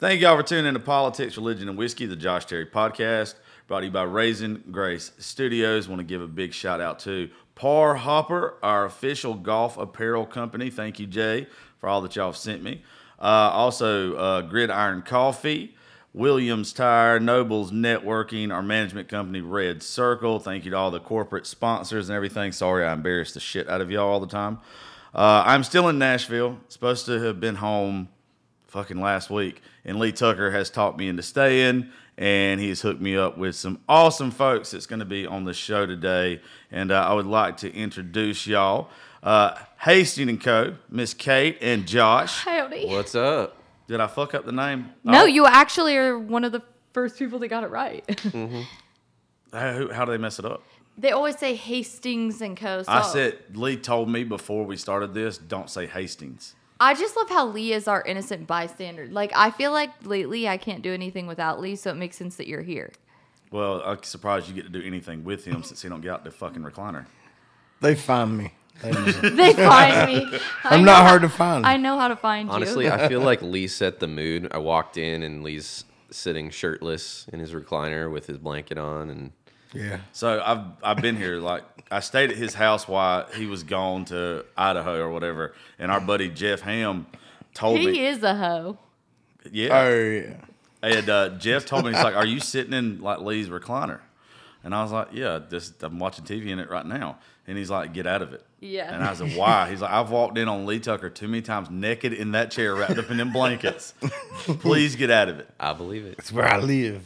Thank y'all for tuning in to Politics, Religion, and Whiskey, the Josh Terry podcast, brought to you by Raisin Grace Studios. Want to give a big shout out to Par Hopper, our official golf apparel company. Thank you, Jay, for all that y'all have sent me. Uh, also, uh, Gridiron Coffee, Williams Tire, Nobles Networking, our management company, Red Circle. Thank you to all the corporate sponsors and everything. Sorry I embarrassed the shit out of y'all all the time. Uh, I'm still in Nashville. Supposed to have been home fucking last week, and Lee Tucker has talked me into staying, and he's hooked me up with some awesome folks that's going to be on the show today, and uh, I would like to introduce y'all. Uh, Hasting and Co., Miss Kate and Josh. Howdy. What's up? Did I fuck up the name? No, Oh, you actually are one of the first people that got it right. How, how do they mess it up? they always say Hastings and Co. So I said Lee told me before we started this, don't say Hastings. I just love how Lee is our innocent bystander. Like I feel like lately I can't do anything without Lee, so it makes sense that you're here. Well, I'm surprised you get to do anything with him since he don't get out the fucking recliner. They find me. They find me. I I'm not how- hard to find. I know how to find Honestly, you. Honestly, I feel like Lee set the mood. I walked in and Lee's sitting shirtless in his recliner with his blanket on, and yeah. So I've I've been here like I stayed at his house while he was gone to Idaho or whatever, and our buddy Jeff Ham told he me, he is a hoe. yeah, Oh yeah. and uh, Jeff told me he's like, "Are you sitting in like Lee's recliner?" And I was like, "Yeah, just I'm watching TV in it right now." And he's like, "Get out of it." Yeah. And I said, "Why?" He's like, "I've walked in on Lee Tucker too many times, naked in that chair, wrapped up in them blankets. Please get out of it." I believe it. It's where I live.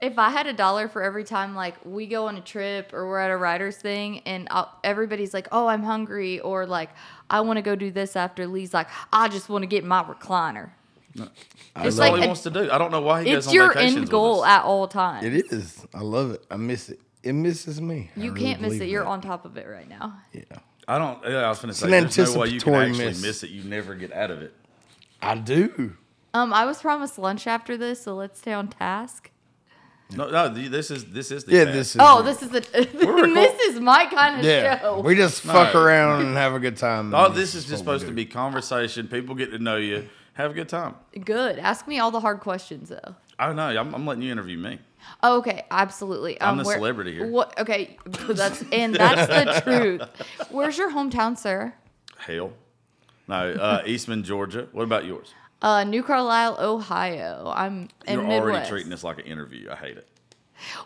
If I had a dollar for every time like we go on a trip or we're at a writers thing and I'll, everybody's like, "Oh, I'm hungry," or like, "I want to go do this," after Lee's like, "I just want to get my recliner." That's like all he a- wants to do. I don't know why he goes It's on your vacations end with goal us. at all times. It is. I love it. I miss it. It misses me. I You really can't miss believe it. You're that. on top of it right now. Yeah. I don't. Yeah, I was going to say, an there's no way you can anticipatory actually miss. miss it. You never get out of it. I do. Um, I was promised lunch after this, so let's stay on task. No, no. This is this is the Yeah, path. this is. Oh, this is the recording. this is my kind of Yeah. show. We just fuck No. around and have a good time. Oh, this is just supposed to be conversation. People get to know you. Have a good time. Good. Ask me all the hard questions though. I don't know. I'm, I'm letting you interview me. Oh, okay, absolutely. I'm Um, the where- celebrity here. What? Okay, that's and that's the truth. Where's your hometown, sir? Hell. No, uh, Eastman, Georgia. What about yours? Uh, New Carlisle, Ohio. I'm in You're Midwest. already treating this like an interview. I hate it.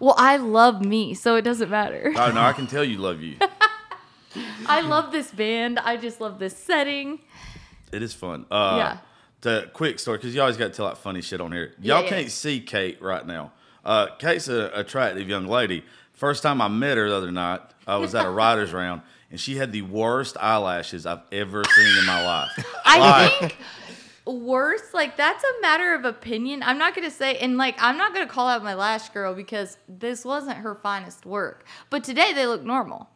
Well, I love me, so it doesn't matter. Oh no, I can tell you love you. I love this band. I just love this setting. It is fun. Uh, Yeah. The quick story, because you always got to tell that funny shit on here. Y'all Yeah, yeah. can't see Kate right now. Uh, Kate's an attractive young lady. First time I met her the other night, I was at a writer's round, and she had the worst eyelashes I've ever seen in my life. I Like- think worse, like that's a matter of opinion. I'm not gonna say, and like I'm not gonna call out my lash girl because this wasn't her finest work. But today they look normal.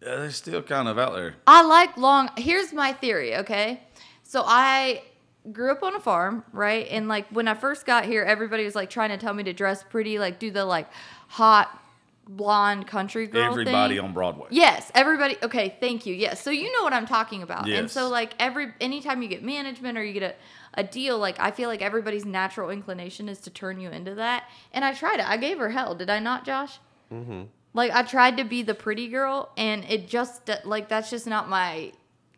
Yeah, they're still kind of out there. I like long. Here's my theory, okay? So I grew up on a farm, right? And like when I first got here, everybody was like trying to tell me to dress pretty, like do the like hot blonde country girl Everybody thing. on Broadway. Yes, everybody. Okay, thank you. Yes, so you know what I'm talking about. And Yes. so like every anytime you get management or you get a, a deal, like I feel like everybody's natural inclination is to turn you into that. And I tried it. I gave her hell. Did I not, Josh? Mm-hmm. Like I tried to be the pretty girl, and it just like that's just not my.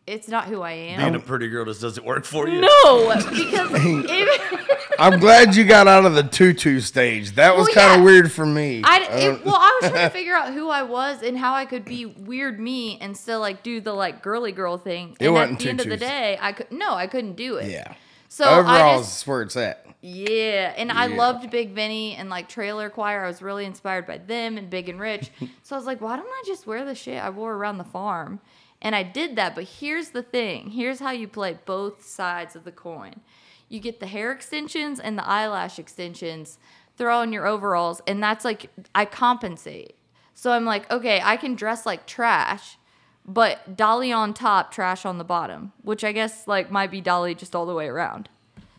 It's not who I am. Being a pretty girl just doesn't work for you. no, because if, I'm glad you got out of the tutu stage. That was Well, kind of yeah. weird for me. I Uh, it, well, I was trying to figure out who I was and how I could be weird me and still like do the like girly girl thing. It and wasn't at the end of the day, I could no, I couldn't do it. yeah. So overall, Overalls just is where it's at. yeah, and I loved Big Vinny and like Trailer Choir. I was really inspired by them and Big and Rich. so I was like, why don't I just wear the shit I wore around the farm? And I did that. But here's the thing. Here's how you play both sides of the coin. You get the hair extensions and the eyelash extensions. Throw on your overalls, and that's like I compensate. So I'm like, okay, I can dress like trash, but dolly on top, trash on the bottom, which I guess like might be dolly just all the way around.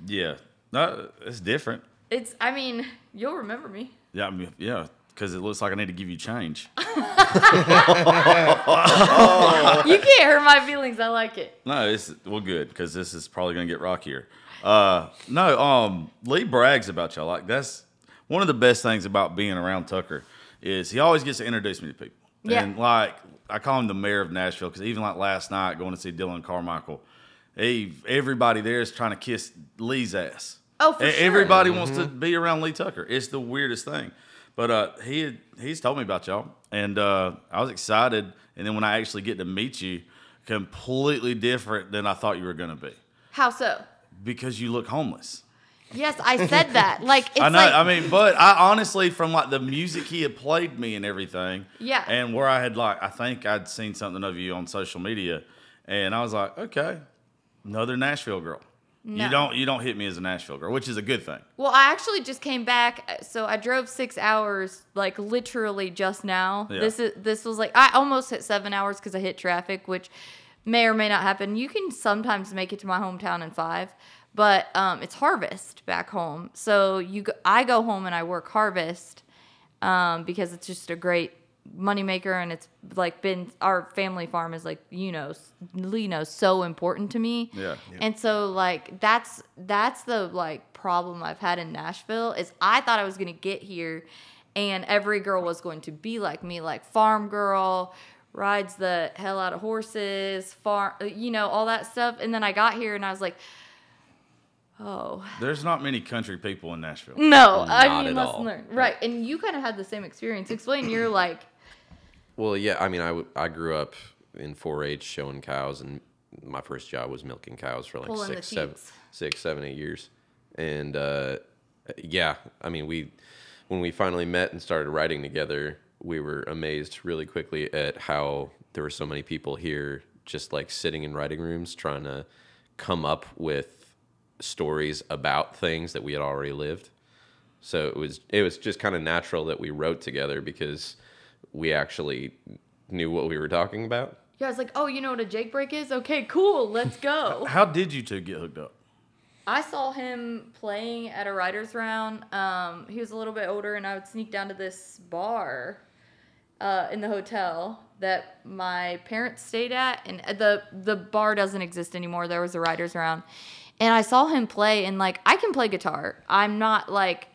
Yeah. No, it's different. It's. I mean, you'll remember me. Yeah, I mean, yeah. Because it looks like I need to give you change. you can't hurt my feelings. I like it. No, it's well good because this is probably gonna get rockier. Uh, no, um, Lee brags about y'all. Like that's one of the best things about being around Tucker is he always gets to introduce me to people. Yeah. And like I call him the mayor of Nashville because even like last night going to see Dillon Carmichael, he everybody there is trying to kiss Lee's ass. Oh, for E- sure. Everybody wants to be around Lee Tucker. It's the weirdest thing. But uh, he had, he's told me about y'all, and uh, I was excited. And then when I actually get to meet you, completely different than I thought you were gonna be How so? because you look homeless. Yes, I said that. Like it's I know. like I mean, but I honestly, from like the music he had played me and everything, Yeah. and where I had like, I think I'd seen something of you on social media, and I was like, okay, another Nashville girl. No. You don't, you don't hit me as a Nashville girl, which is a good thing. Well, I actually just came back. So I drove six hours, like literally just now. Yeah. This is this was like I almost hit seven hours because I hit traffic, which may or may not happen. You can sometimes make it to my hometown in five, but um, it's harvest back home. So you, go, I go home and I work harvest um, because it's just a great moneymaker and it's like been our family farm is like you know Lee knows so important to me Yeah. and so like that's that's the like problem I've had in Nashville is I thought I was gonna get here and every girl was going to be like me, like farm girl, rides the hell out of horses, farm uh, you know, all that stuff. And then I got here and I was like, Oh There's not many country people in Nashville. no, I Not mean at let's all. learn. Right. And you kind of had the same experience. Explain your like Well, yeah, I mean, I, w- I grew up in 4-H showing cows, and my first job was milking cows for like Pulling six, seven, six, seven, eight years, and uh, yeah, I mean, we when we finally met and started writing together, we were amazed really quickly at how there were so many people here, just like sitting in writing rooms, trying to come up with stories about things that we had already lived. So it was it was just kind of natural that we wrote together because we actually knew what we were talking about. yeah, I was like, Oh, you know what a Jake brake is? Okay, cool, let's go. How did you two get hooked up? I saw him playing at a writer's round. Um, he was a little bit older, and I would sneak down to this bar uh, in the hotel that my parents stayed at, and the the bar doesn't exist anymore. There was a writer's round, and I saw him play, and like I can play guitar. I'm not like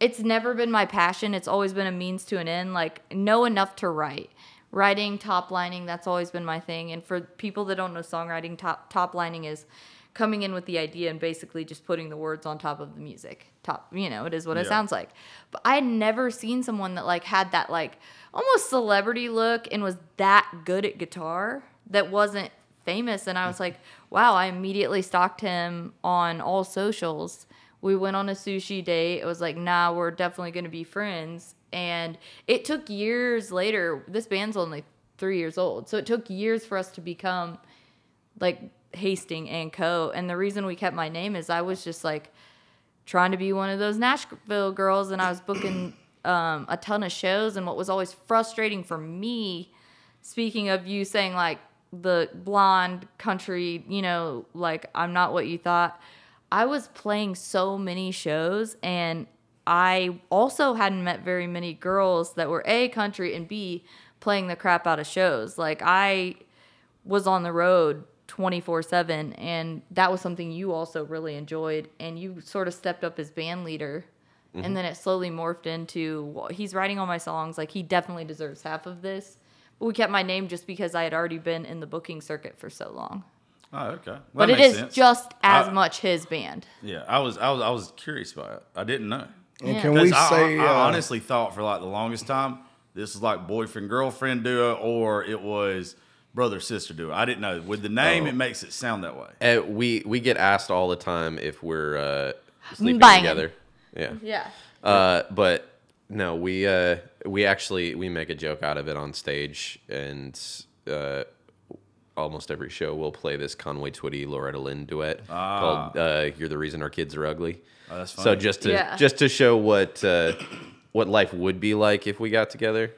it's never been my passion. It's always been a means to an end. Like know enough to write. Writing, top lining, that's always been my thing. And for people that don't know songwriting, top top lining is coming in with the idea and basically just putting the words on top of the music. Top, you know, it is what it Yeah. sounds like. But I had never seen someone that like had that like almost celebrity look and was that good at guitar that wasn't famous and I was like, wow, I immediately stalked him on all socials. We went on a sushi date. It was like, nah, we're definitely going to be friends. And it took years later. This band's only three years old. So it took years for us to become like Hasting and Co. And the reason we kept my name is I was just like trying to be one of those Nashville girls and I was booking um, a ton of shows. And what was always frustrating for me, speaking of you saying like the blonde country, you know, like I'm not what you thought, I was playing so many shows and I also hadn't met very many girls that were A, country, and B, playing the crap out of shows. Like I was on the road 24 7 and that was something you also really enjoyed and you sort of stepped up as band leader. And mm-hmm. then it slowly morphed into well, he's writing all my songs. Like he definitely deserves half of this. But we kept my name just because i had already been in the booking circuit for so long Oh, okay. Well, but that it makes is sense. just as I- much his band Yeah, I was, I was, I was curious about it. I didn't know. And Yeah. can we I, say? I, I uh, honestly thought for like the longest time this was like boyfriend girlfriend duo or it was brother sister duo. I didn't know. With the name, Oh. it makes it sound that way. Uh, we we get asked all the time if we're uh, sleeping Banging. together. Yeah. yeah Uh, but no, we uh, we actually we make a joke out of it on stage, and uh, almost every show we'll play this Conway Twitty Loretta Lynn duet called uh, "You're the Reason Our Kids Are Ugly." Oh, that's So just to Yeah. just to show what uh, what life would be like if we got together,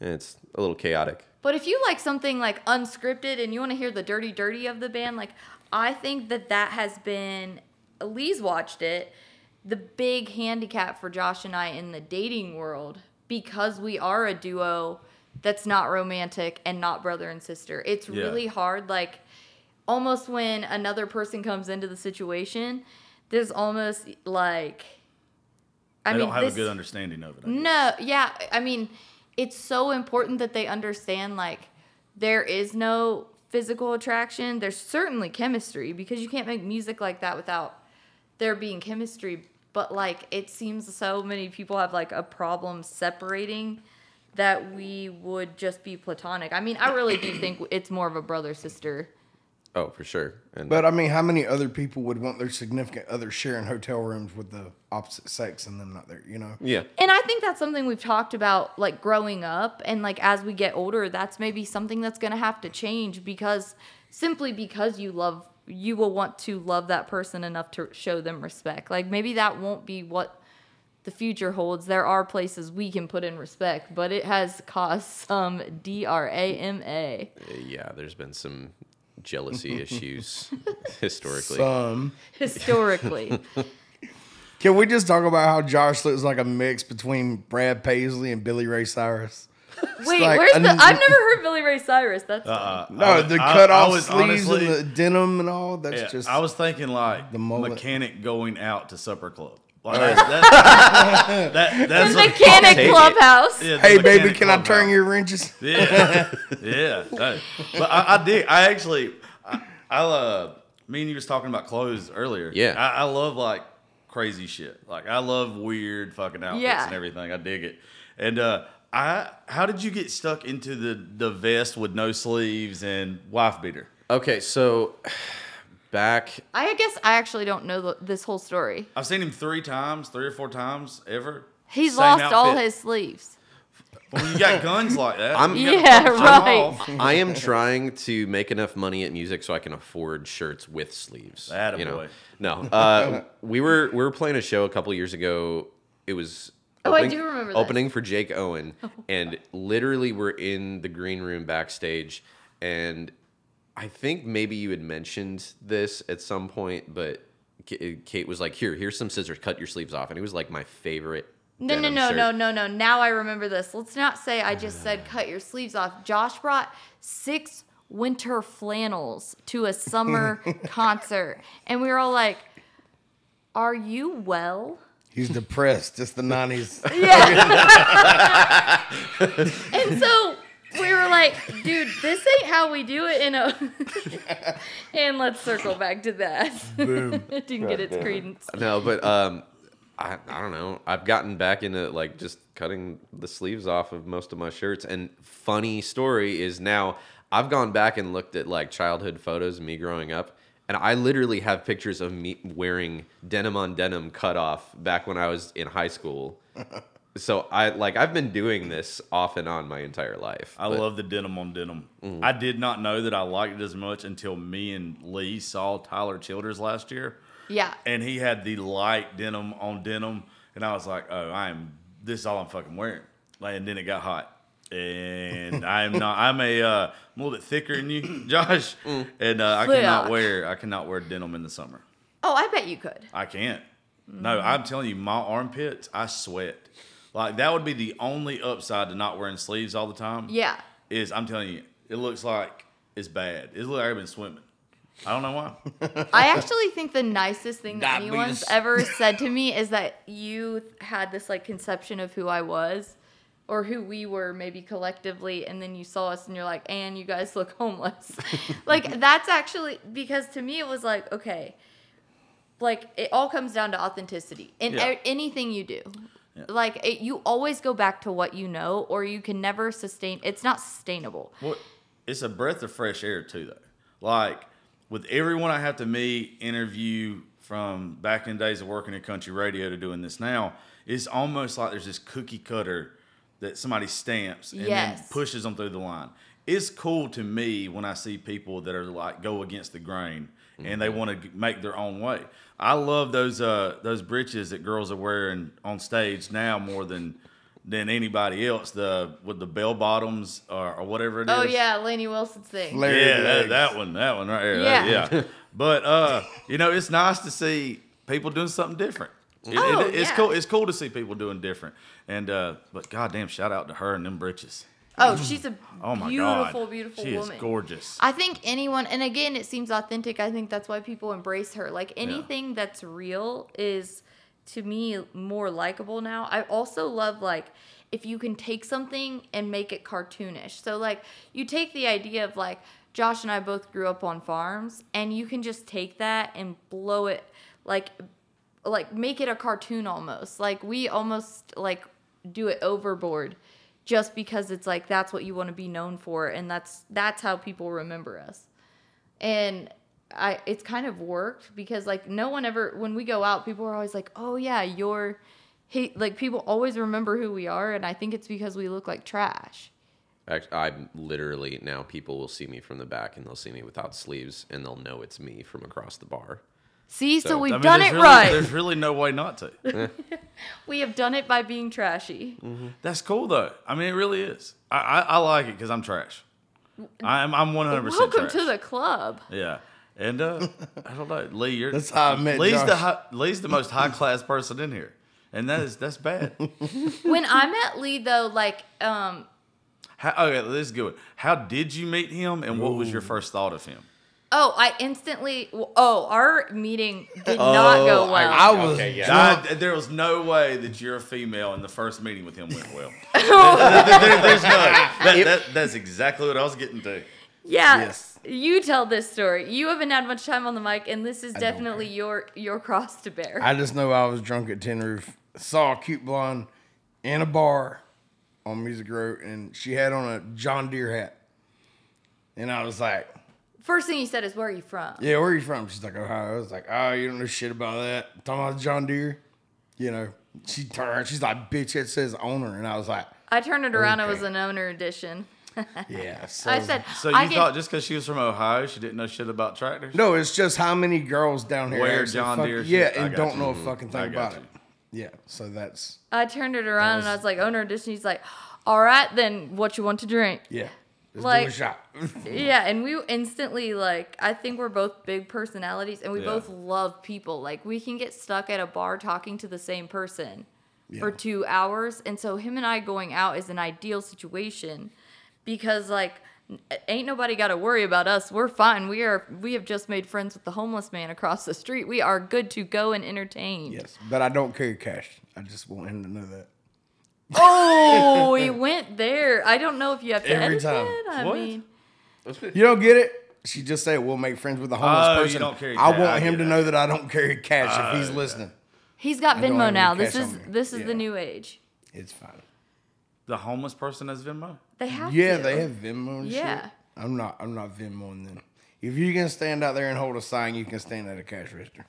and it's a little chaotic. But if you like something like unscripted and you want to hear the dirty dirty of the band, like I think that that has been Lee's watched it. The big handicap for Josh and I in the dating world because we are a duo that's not romantic and not brother and sister. It's Yeah. really hard like almost when another person comes into the situation, there's almost like I They mean don't have this, a good understanding of it. I guess. no, yeah. I mean, it's so important that they understand like there is no physical attraction. There's certainly chemistry because you can't make music like that without there being chemistry. But like it seems so many people have like a problem separating that we would just be platonic. I mean, I really do think it's more of a brother sister. Oh, for sure. And But I mean, how many other people would want their significant other sharing hotel rooms with the opposite sex and them not there? You know. yeah, And I think that's something we've talked about, like growing up, and like as we get older, that's maybe something that's gonna have to change because simply because you love, you will want to love that person enough to show them respect. Like maybe that won't be what the future holds. There are places we can put in respect, but it has caused some D R A M A yeah. There's been some jealousy issues historically. Some. historically. Can we just talk about how Josh looks like a mix between Brad Paisley and Billy Ray Cyrus? Wait, like where's a- the? I've never heard Billy Ray Cyrus. That's Uh, No, I- the cut I off was sleeves honestly- and the denim and all. That's Yeah, just. I was thinking like the mullet. mechanic going out to supper club. Like that's, that's, that, that's the mechanic take clubhouse. Yeah, the hey, baby, mechanic can I turn your wrenches? Yeah, yeah. that- but I, I did. I actually, I, I uh, me and you was talking about clothes earlier. Yeah. I, I love like crazy shit. Like I love weird fucking outfits Yeah. and everything. I dig it. And uh, I, how did you get stuck into the the vest with no sleeves and wife beater? Okay, so back I guess I actually don't know the, this whole story. I've seen him three times, three or four times ever. He's Same lost all his sleeves. When you got guns like that, I'm- Yeah, fucking show 'em right. I am trying to make enough money at music so I can afford shirts with sleeves. Attaboy. You know? No, uh, we were we were playing a show a couple years ago. It was Oh, I do remember this. opening for Jake Owen, and literally we're in the green room backstage, and I think maybe you had mentioned this at some point, but uh, Kate was like, "Here, here's some scissors. Cut your sleeves off," and it was like my favorite. No, no, denim no, shirt. no, no, no. Now I remember this. Let's not say I just ah. said cut your sleeves off. Josh brought six winter flannels to a summer concert, and we were all like, "Are you well?" He's depressed. It's the 90s. Yeah. and so we were like, dude, this ain't how we do it in a. and let's circle back to that. it didn't get its credence. No, but um, I I don't know. I've gotten back into like just cutting the sleeves off of most of my shirts. And funny story is now I've gone back and looked at like childhood photos of me growing up, and I literally have pictures of me wearing denim on denim cut off back when I was in high school. So I like I've been doing this off and on my entire life. I but- love the denim on denim. Mm-hmm. I did not know that I liked it as much until me and Lee saw Tyler Childers last year, Yeah. and he had the light denim on denim, and I was like, "Oh, I am. This is all I'm fucking wearing." Like, and then it got hot, and I am not. I'm a, uh, I'm a little bit thicker than you, Josh, Mm. and uh, I Fuck. cannot wear. I cannot wear denim in the summer. Oh, I bet you could. I can't. No, I'm telling you, my armpits, I sweat. Like that would be the only upside to not wearing sleeves all the time. Yeah. Is I'm telling you, it looks like it's bad. It looks like I've been swimming. I don't know why. I actually think the nicest thing that Diabetes. anyone's ever said to me is that you had this like conception of who I was or who we were maybe collectively and then you saw us and you're like, "And you guys look homeless." like that's actually because to me it was like, okay, like it all comes down to authenticity in Yeah. a- anything you do. Like it, you always go back to what you know or you can never sustain it's not sustainable. Well, it's a breath of fresh air too, though. Like with everyone I have to meet, interview from back in the days of working in country radio to doing this now, it's almost like there's this cookie cutter that somebody stamps and then pushes them through the line. It's cool to me when I see people that are like go against the grain and they want to make their own way. I love those uh those breeches that girls are wearing on stage now more than than anybody else. The with the bell bottoms or, or whatever it is. Oh yeah, Lainey Wilson's thing. Flare Yeah, that, that one, that one right there. that- Yeah. yeah. But uh, you know, it's nice to see people doing something different. It- Oh, it- it's yeah. cool. It's cool to see people doing different. And uh, but goddamn, shout out to her and them britches. Oh, mm-hmm. she's a Oh my beautiful, god, beautiful she woman. is gorgeous. I think anyone, and again, it seems authentic. I think that's why people embrace her. Like anything that's real is, to me, more likable now. I also love like if you can take something and make it cartoonish. So like you take the idea of like Josh and I both grew up on farms, and you can just take that and blow it like like make it a cartoon almost. Like we almost like do it overboard just because it's like that's what you want to be known for and that's that's how people remember us. And I it's kind of worked because like no one ever when we go out people are always like, "Oh yeah, you're he like people always remember who we are and I think it's because we look like trash." I'm literally now people will see me from the back and they'll see me without sleeves and they'll know it's me from across the bar. See, so, So, we've I mean, done it really, right. There's really no way not to. We have done it by being trashy. That's cool though. I mean, it really is. I I, I like it because I'm trash. I'm I'm 100 percent Welcome trash. to the club. Yeah. And uh, I don't know, Lee. You're That's how I met Lee's the high, Lee's the most high class person in here, and that is that's bad. when I met Lee though, like um How, okay, this is good. How did you meet him, and what was your first thought of him? Oh, I instantly. Oh, our meeting did not go Oh, well. I, I was Okay, yeah. drunk. I- there was no way that you're a female, and the first meeting with him went well. There- there- there's no. That, that, that's exactly what I was getting to. yeah, Yes. you tell this story. You haven't had much time on the mic, and this is definitely your your cross to bear. I just know I was drunk at Tin Roof. Saw a cute blonde in a bar on Music Row, and she had on a John Deere hat. And I was like, First thing he said is, "Where are you from?" "Yeah, where are you from?" She's like, "Ohio." I was like, "Oh, you don't know shit about that." Talking about John Deere, you know. She turned around. She's like, "Bitch, it says owner," and I was like, I turned it around. It was an owner edition. "Yeah." So, I said, So you I get, thought just because she was from Ohio, she didn't know shit about tractors? No, it's just how many girls down here Wear actually John fuck- Deere yeah, shit. I and got don't you. know a fucking I thing got about it. Yeah, so that's I turned it around was- and I was like, owner edition. He's like, all right, then what you want to drink? yeah. Let's Like- shot. Yeah, and we instantly like I think we're both big personalities and we Yeah. both love people. Like we can get stuck at a bar talking to the same person for 2 hours and so him and I going out is an ideal situation because like ain't nobody got to worry about us. We're fine. We are we have just made friends with the homeless man across the street. We are good to go and entertain. yes, but I don't carry cash. I just want him to know that. Oh, we went there. I don't know if you have to Every edit time. it. I What? mean, You don't get it? She just said we'll make friends with the homeless Oh, you person. don't carry I cash. want I him get to it. know that I don't carry cash if Oh, he's listening. he's got I don't Venmo any now. This cash is on me. this is Yeah. the new age. It's fine. The homeless person has Venmo? They have Yeah, to. they have Venmo and Yeah. shit. I'm not I'm not Venmoing them. If you can stand out there and hold a sign, you can stand at a cash register.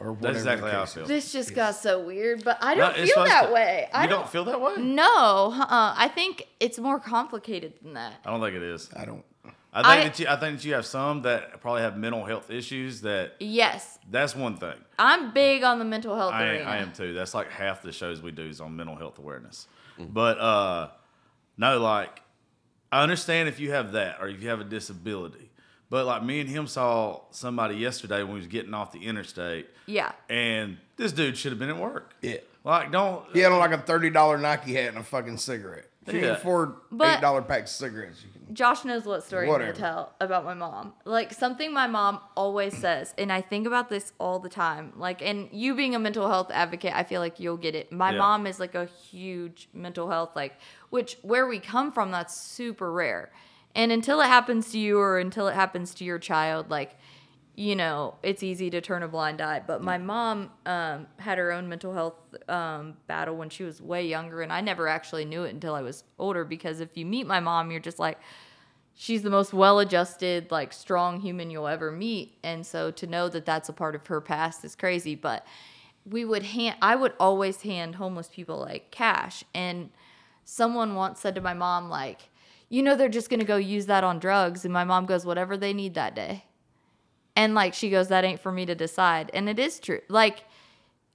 Or whatever That's exactly how I feel. This just got so weird, but I don't it's feel that to- way. I You don't, don't feel that way? No, uh-uh. I think it's more complicated than that. I don't think it is. I don't I think I- that you I think that you have some that probably have mental health issues that Yes, that's one thing. I'm big on the mental health I, arena. I am too. That's like half the shows we do is on mental health awareness. But uh no, like I understand if you have that or if you have a disability. But like me and him saw somebody yesterday when we was getting off the interstate Yeah. and this dude should have been at work. Yeah. Like don't He had on like a thirty dollar Nike hat and a fucking cigarette. If you Yeah. can afford But- eight dollar packs of cigarettes, can Josh knows what story I'm gonna tell about my mom. Like something my mom always says, and I think about this all the time. Like, and you being a mental health advocate, I feel like you'll get it. My Yeah. mom is like a huge mental health, like, which where we come from, that's super rare. And until it happens to you or until it happens to your child, like, you know, it's easy to turn a blind eye. But my mom um, had her own mental health um, battle when she was way younger, and I never actually knew it until I was older. Because if you meet my mom, you're just like, she's the most well-adjusted, like strong human you'll ever meet, and so to know that that's a part of her past is crazy. But we would hand, I would always hand homeless people like cash, and someone once said to my mom like. You know they're just gonna go use that on drugs, and my mom goes, "Whatever they need that day." and like she goes that ain't for me to decide and it is true like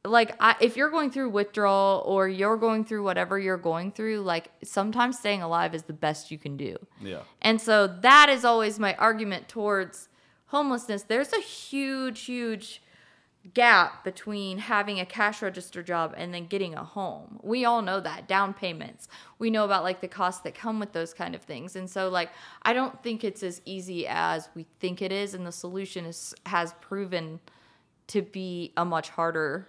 like I, if you're going through withdrawal or you're going through whatever you're going through like sometimes staying alive is the best you can do Yeah. and so that is always my argument towards homelessness there's a huge huge gap between having a cash register job and then getting a home. We all know that down payments. We know about like the costs that come with those kind of things. And so like I don't think it's as easy as we think it is and the solution is has proven to be a much harder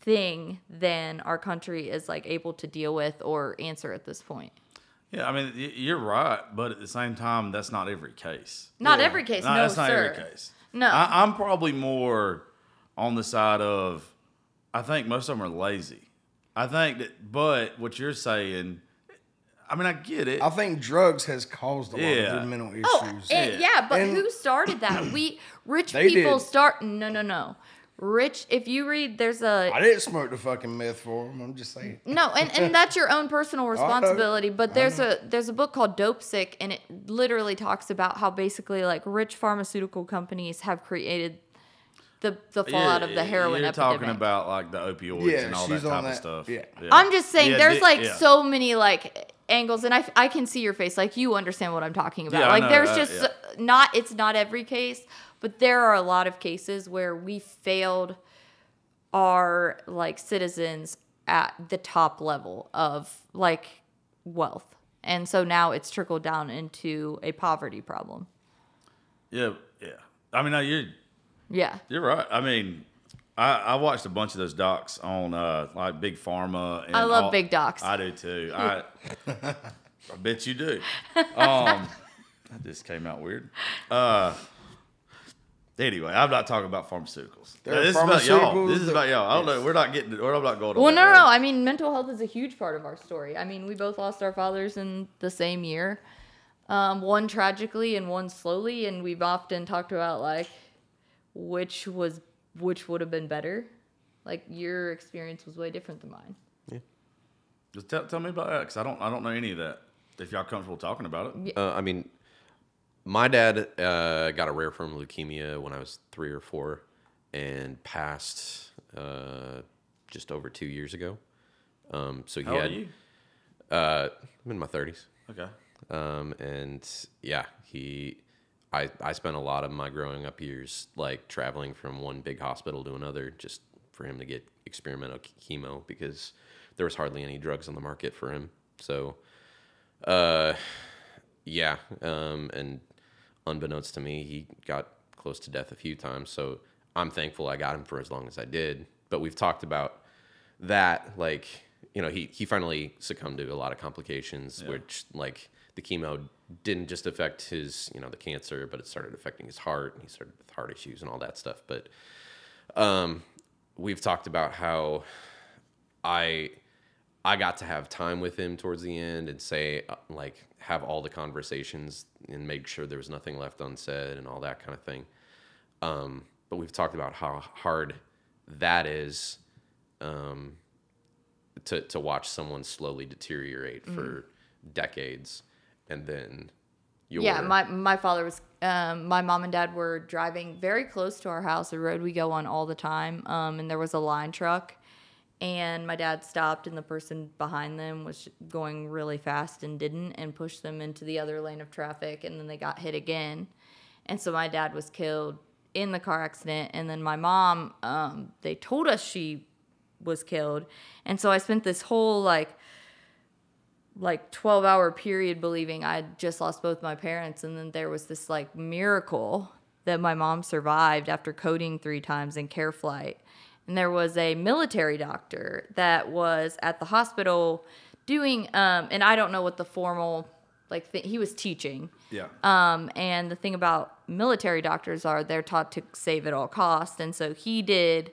thing than our country is like able to deal with or answer at this point. Yeah, I mean you're right, but at the same time, that's not every case. Not Yeah. every case, No, no, that's not sir. every case. No. I, I'm probably more on the side of I think most of them are lazy. I think that, but what you're saying, I mean, I get it. I think drugs has caused a lot of their mental oh, issues. Oh, and, Yeah. yeah, but And- who started that? We rich people did. start. No, no, no. Rich. If you read, there's a I didn't smoke the fucking meth for them. I'm just saying. no, and, and that's your own personal responsibility. But there's a there's a book called Dope Sick, and it literally talks about how basically like rich pharmaceutical companies have created the the fallout of the heroin You're epidemic. talking about like the opioids Yeah, and all that she's on type of stuff. yeah. I'm just saying, Yeah, there's the- like yeah. so many like angles, and I, I can see your face, like you understand what I'm talking about. Yeah, I like know, there's uh, just yeah. not, it's not every case, but there are a lot of cases where we failed our like citizens at the top level of like wealth, and so now it's trickled down into a poverty problem. Yeah, yeah. I mean, no, you're Yeah. you're right. I mean, I, I watched a bunch of those docs on uh, like Big Pharma. And I love all- big docs. I do too. I I bet you do. Um, that just came out weird. Uh, anyway, I'm not talking about pharmaceuticals. There are this is about y'all. This is about y'all. I don't know. We're not getting. We're not going. Well, on no, that no, no. I mean, mental health is a huge part of our story. I mean, we both lost our fathers in the same year, um, one tragically and one slowly, and we've often talked about like which was which would have been better. Like your experience was way different than mine. Yeah. Just tell, tell me about that because I don't. I don't know any of that. If y'all comfortable talking about it. Uh, I mean, my dad uh, got a rare form of leukemia when I was three or four, and passed uh, just over two years ago. Um, so he How old had. are you? Uh, I'm in my thirties. Okay. Um, and yeah, he, I, I spent a lot of my growing up years like traveling from one big hospital to another just for him to get experimental chemo because there was hardly any drugs on the market for him. So, uh, yeah. Um, and unbeknownst to me, he got close to death a few times. So I'm thankful I got him for as long as I did. But we've talked about that, like, you know, he, he finally succumbed to a lot of complications, which, like, the chemo didn't just affect his, you know, the cancer, but it started affecting his heart, and he started with heart issues and all that stuff. But um, we've talked about how I I got to have time with him towards the end and say uh, like have all the conversations and make sure there was nothing left unsaid and all that kind of thing. Um, but we've talked about how hard that is um, to to watch someone slowly deteriorate for decades and then you're Yeah, my my father was. Um, my mom and dad were driving very close to our house, a road we go on all the time. Um, and there was a line truck, and my dad stopped, and the person behind them was going really fast and didn't, and pushed them into the other lane of traffic, and then they got hit again, and so my dad was killed in the car accident, and then my mom, um, they told us she was killed, and so I spent this whole like like 12 hour period believing I'd just lost both my parents. And then there was this like miracle that my mom survived after coding three times in care flight. And there was a military doctor that was at the hospital doing, um, and I don't know what the formal, like, th- he was teaching. Yeah. Um, and the thing about military doctors are they're taught to save at all costs. And so he did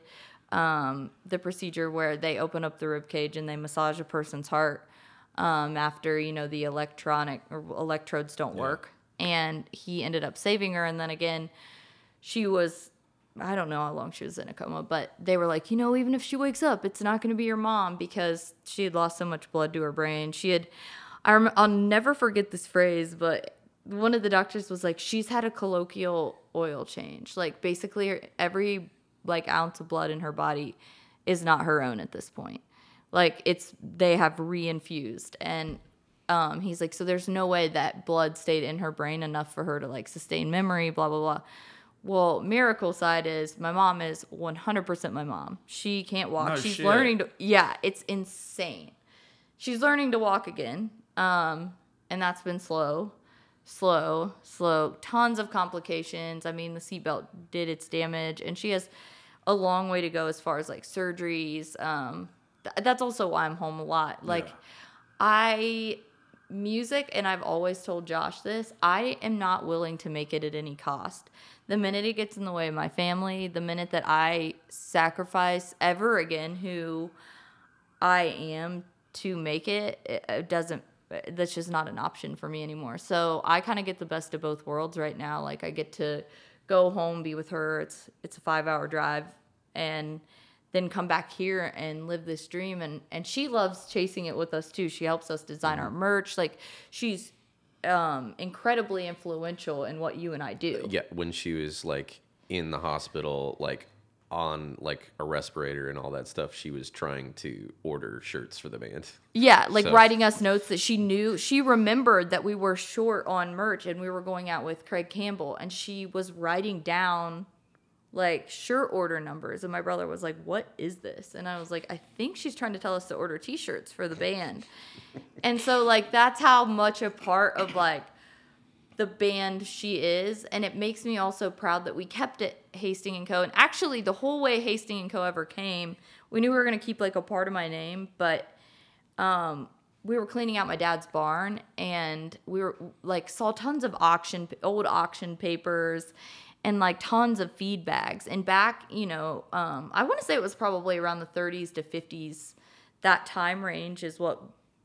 um, the procedure where they open up the rib cage and they massage a person's heart um, after you know the electronic or electrodes don't work. And he ended up saving her. And then again, she was I don't know how long she was in a coma, but they were like, you know, even if she wakes up, it's not going to be your mom because she had lost so much blood to her brain. She had, I rem- I'll never forget this phrase, but one of the doctors was like, she's had a colloquial oil change. Like basically, her- every like ounce of blood in her body is not her own at this point. Like it's they have reinfused and um, he's like, so there's no way that blood stayed in her brain enough for her to like sustain memory, blah blah blah. well, miracle side is my mom is 100% my mom. She can't walk. No She's shit. learning to yeah, it's insane. She's learning to walk again. Um and that's been slow. Slow, slow. Tons of complications. I mean, the seatbelt did its damage and she has a long way to go as far as like surgeries. Um th- that's also why I'm home a lot. Like Yeah. I music and I've always told Josh this, I am not willing to make it at any cost. The minute it gets in the way of my family, the minute that I sacrifice ever again who I am to make it, it, doesn't that's just not an option for me anymore. So I kind of get the best of both worlds right now. Like I get to go home, be with her. It's it's a 5-hour drive and then come back here and live this dream and and she loves chasing it with us too. She helps us design our merch. Like she's um incredibly influential in what you and I do. Yeah, when she was like in the hospital, like on like a respirator and all that stuff, she was trying to order shirts for the band. Yeah, like So- writing us notes that she knew. She remembered that we were short on merch and we were going out with Craig Campbell and she was writing down like shirt order numbers and my brother was like, "What is this?" And I was like, "I think she's trying to tell us to order t-shirts for the band." and so like that's how much a part of like the band she is and it makes me also proud that we kept it Hasting and Co. And actually the whole way Hasting and Co. ever came, we knew we were going to keep like a part of my name, but um we were cleaning out my dad's barn and we were like saw tons of auction old auction papers and like tons of feed bags and back you know um i want to say it was probably around the 30s to 50s that time range is what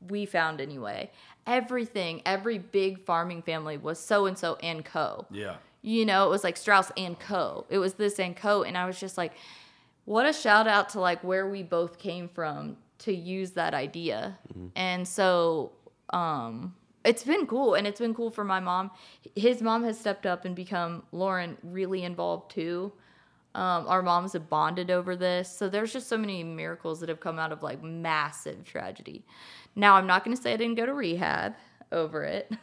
we found anyway. Everything every big farming family was so and so and co. Yeah. you know it was like strauss and co. It was this and co and i was just like what a shout out to like where we both came from to use that idea. And so um it's been cool and it's been cool for my mom. His mom has stepped up and become lauren really involved too. Um, our moms have bonded over this. So there's just so many miracles that have come out of like massive tragedy. Now i'm not going to say i didn't go to rehab over it.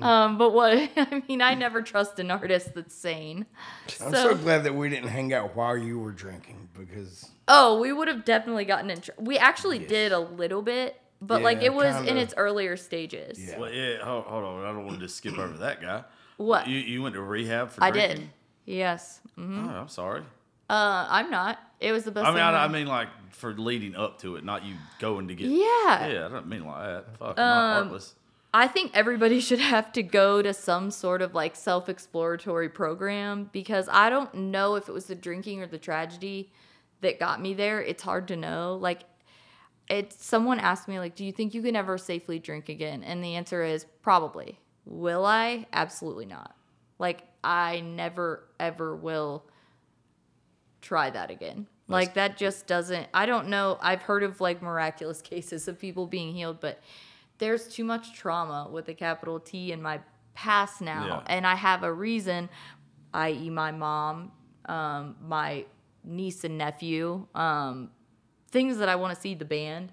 Um, but what i mean i never trust an artist that's sane. I'm so glad that we didn't hang out while you were drinking because Oh, we would have definitely gotten in. Tr- we actually did a little bit, but like it was in kinda. its earlier stages. Yeah. Well, yeah. Hold, hold on. I don't want to just skip over that guy. What? You you went to rehab for I drinking? did. Yes. hmm Oh, I'm sorry. Uh, I'm not. It was the best. I mean, thing I, I mean, like for leading up to it, not you going to get. Yeah. Yeah, I don't mean like that. Fuck, I'm not Um, heartless. I think everybody should have to go to some sort of like self exploratory program because I don't know if it was the drinking or the tragedy that got me there. It's hard to know. Like, it's someone asked me, like, do you think you can ever safely drink again? And the answer is probably. Will I? Absolutely not. Like, I never, ever will try that again. Like that just doesn't I don't know. I've heard of like miraculous cases of people being healed, but there's too much trauma with a capital T in my past now. Yeah. And I have a reason, i.e. my mom, um, my niece and nephew, um, things that I want to see the band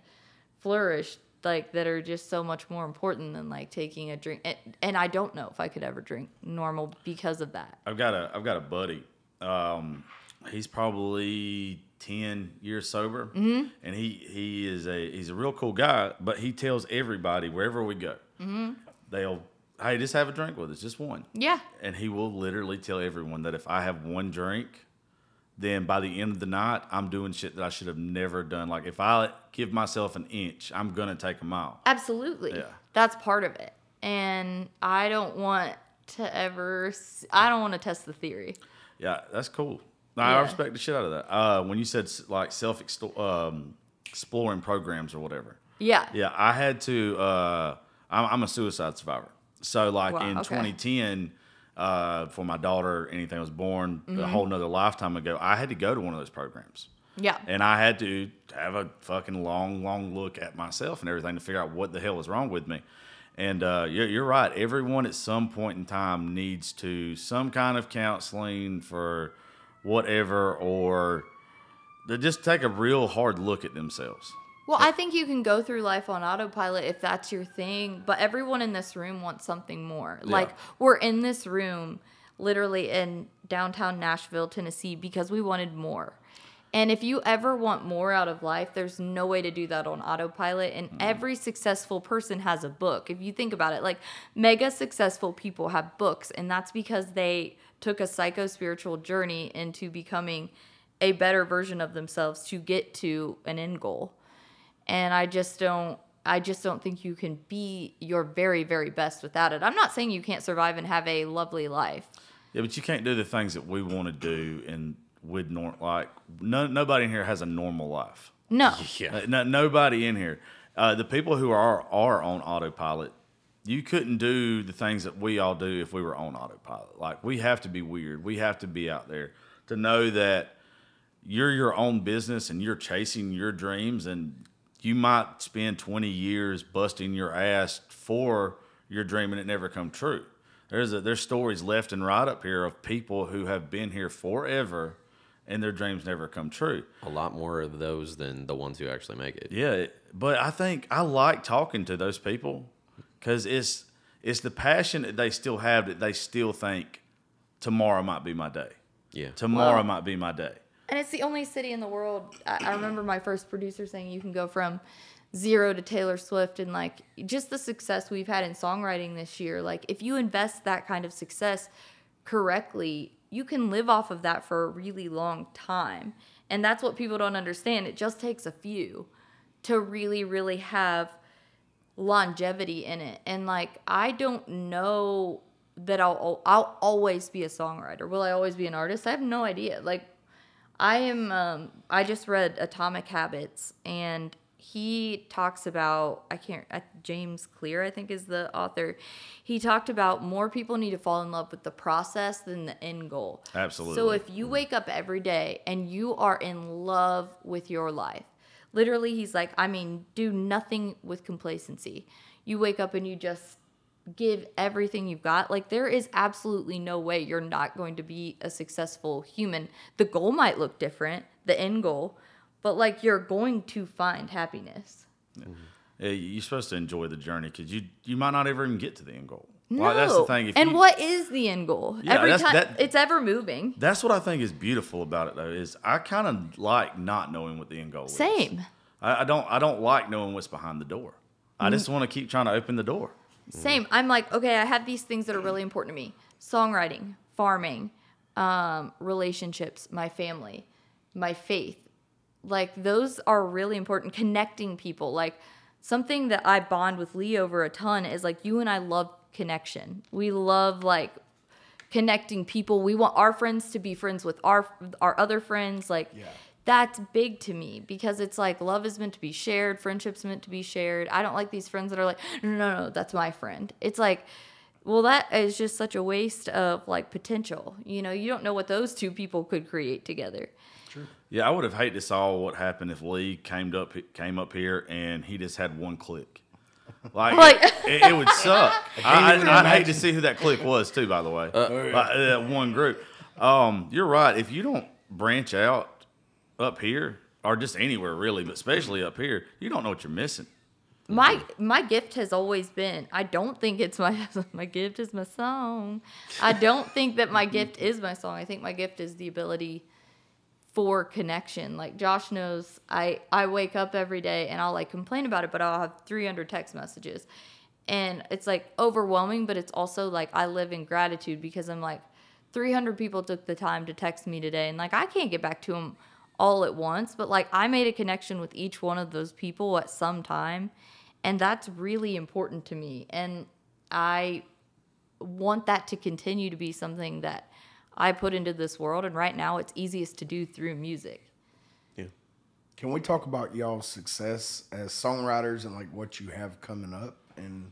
flourish like that are just so much more important than like taking a drink and, and I don't know if I could ever drink normal because of that. I've got a I've got a buddy. Um, he's probably ten years sober, mm-hmm. and he he is a he's a real cool guy. But he tells everybody wherever we go, mm-hmm. they'll hey just have a drink with us, just one. Yeah. And he will literally tell everyone that if I have one drink, then by the end of the night, I'm doing shit that I should have never done. Like if I give myself an inch, I'm gonna take a mile. Absolutely. Yeah. That's part of it. And I don't want to ever, I don't want to test the theory. Yeah, that's cool. No, I respect the shit out of that. Uh, when you said like self um, exploring programs or whatever, Yeah. yeah, I had to. Uh, I'm, I'm a suicide survivor, so like Wow, in okay. 2010, uh, for my daughter, anything was born Mm-hmm. a whole nother lifetime ago. I had to go to one of those programs. Yeah. And I had to have a fucking long, long look at myself and everything to figure out what the hell was wrong with me. And uh, you're, you're right. Everyone at some point in time needs to some kind of counseling for whatever, or to just take a real hard look at themselves. Well, I think you can go through life on autopilot if that's your thing, but everyone in this room wants something more. Like, we're in this room literally, in downtown Nashville, Tennessee, because we wanted more. And if you ever want more out of life, there's no way to do that on autopilot. And mm-hmm. every successful person has a book. If you think about it, like mega successful people have books, and that's because they took a psycho spiritual journey into becoming a better version of themselves to get to an end goal. And I just don't I just don't think you can be your very very best without it. I'm not saying you can't survive and have a lovely life. Yeah, but you can't do the things that we want to do and with nor like no, nobody in here has a normal life. No. Yeah. No, nobody in here. Uh, the people who are are on autopilot, you couldn't do the things that we all do if we were on autopilot. Like we have to be weird. We have to be out there to know that you're your own business and you're chasing your dreams and you might spend 20 years busting your ass for your dream and it never come true. There's a, there's stories left and right up here of people who have been here forever and their dreams never come true. A lot more of those than the ones who actually make it. Yeah, but I think I like talking to those people because it's it's the passion that they still have that they still think tomorrow might be my day. Yeah. Tomorrow Wow. might be my day. And it's the only city in the world. I, I remember my first producer saying you can go from zero to Taylor Swift and like just the success we've had in songwriting this year. Like if you invest that kind of success correctly, you can live off of that for a really long time. And that's what people don't understand. It just takes a few to really, really have longevity in it. And like I don't know that I'll I'll always be a songwriter. Will I always be an artist? I have no idea. Like I am um I just read Atomic Habits and he talks about I can't uh, James Clear I think is the author. He talked about more people need to fall in love with the process than the end goal. Absolutely. So if you wake up every day and you are in love with your life, literally he's like I mean do nothing with complacency. You wake up and you just give everything you've got. Like there is absolutely no way you're not going to be a successful human. The goal might look different, the end goal, but like you're going to find happiness. Yeah, you're supposed to enjoy the journey because you you might not ever even get to the end goal. No. That's the thing. If and you- what is the end goal? Yeah, Every time that- it's ever moving. That's what I think is beautiful about it, though. Is I kind of like not knowing what the end goal is. Same. I, I don't. I don't like knowing what's behind the door. I Mm. just want to keep trying to open the door. Same. I'm like, okay, I have these things that are really important to me songwriting, farming, um, relationships, my family, my faith. Like, those are really important. Connecting people. Like, something that I bond with Lee over a ton is like, you and I love connection. We love, like, connecting people. We want our friends to be friends with our our other friends. Like that's big to me because it's like love is meant to be shared, friendship's meant to be shared. I don't like these friends that are like, no, no, no, that's my friend. It's like, well, that is just such a waste of like potential. You know, you don't know what those two people could create together. Yeah, I would have hated to saw what happened if Lee came up came up here and he just had one click. Like, Like- it, it would suck. I, even I, I'd hate to see who that click was too. By the way, yeah. Like, uh, one group. Um, you're right. If you don't branch out up here or just anywhere really, but especially up here, you don't know what you're missing. My my gift has always been. I don't think it's my my gift is my song. I don't think that my gift is my song. I think my gift is the ability for connection. Like Josh knows, I I wake up every day and I'll like complain about it, but I'll have 300 text messages, and it's like overwhelming. But it's also like I live in gratitude because I'm like 300 people took the time to text me today, and like I can't get back to them all at once, but like I made a connection with each one of those people at some time, and that's really important to me, and I want that to continue to be something that I put into this world. And right now, it's easiest to do through music. Yeah. Can we talk about y'all's success as songwriters and like what you have coming up and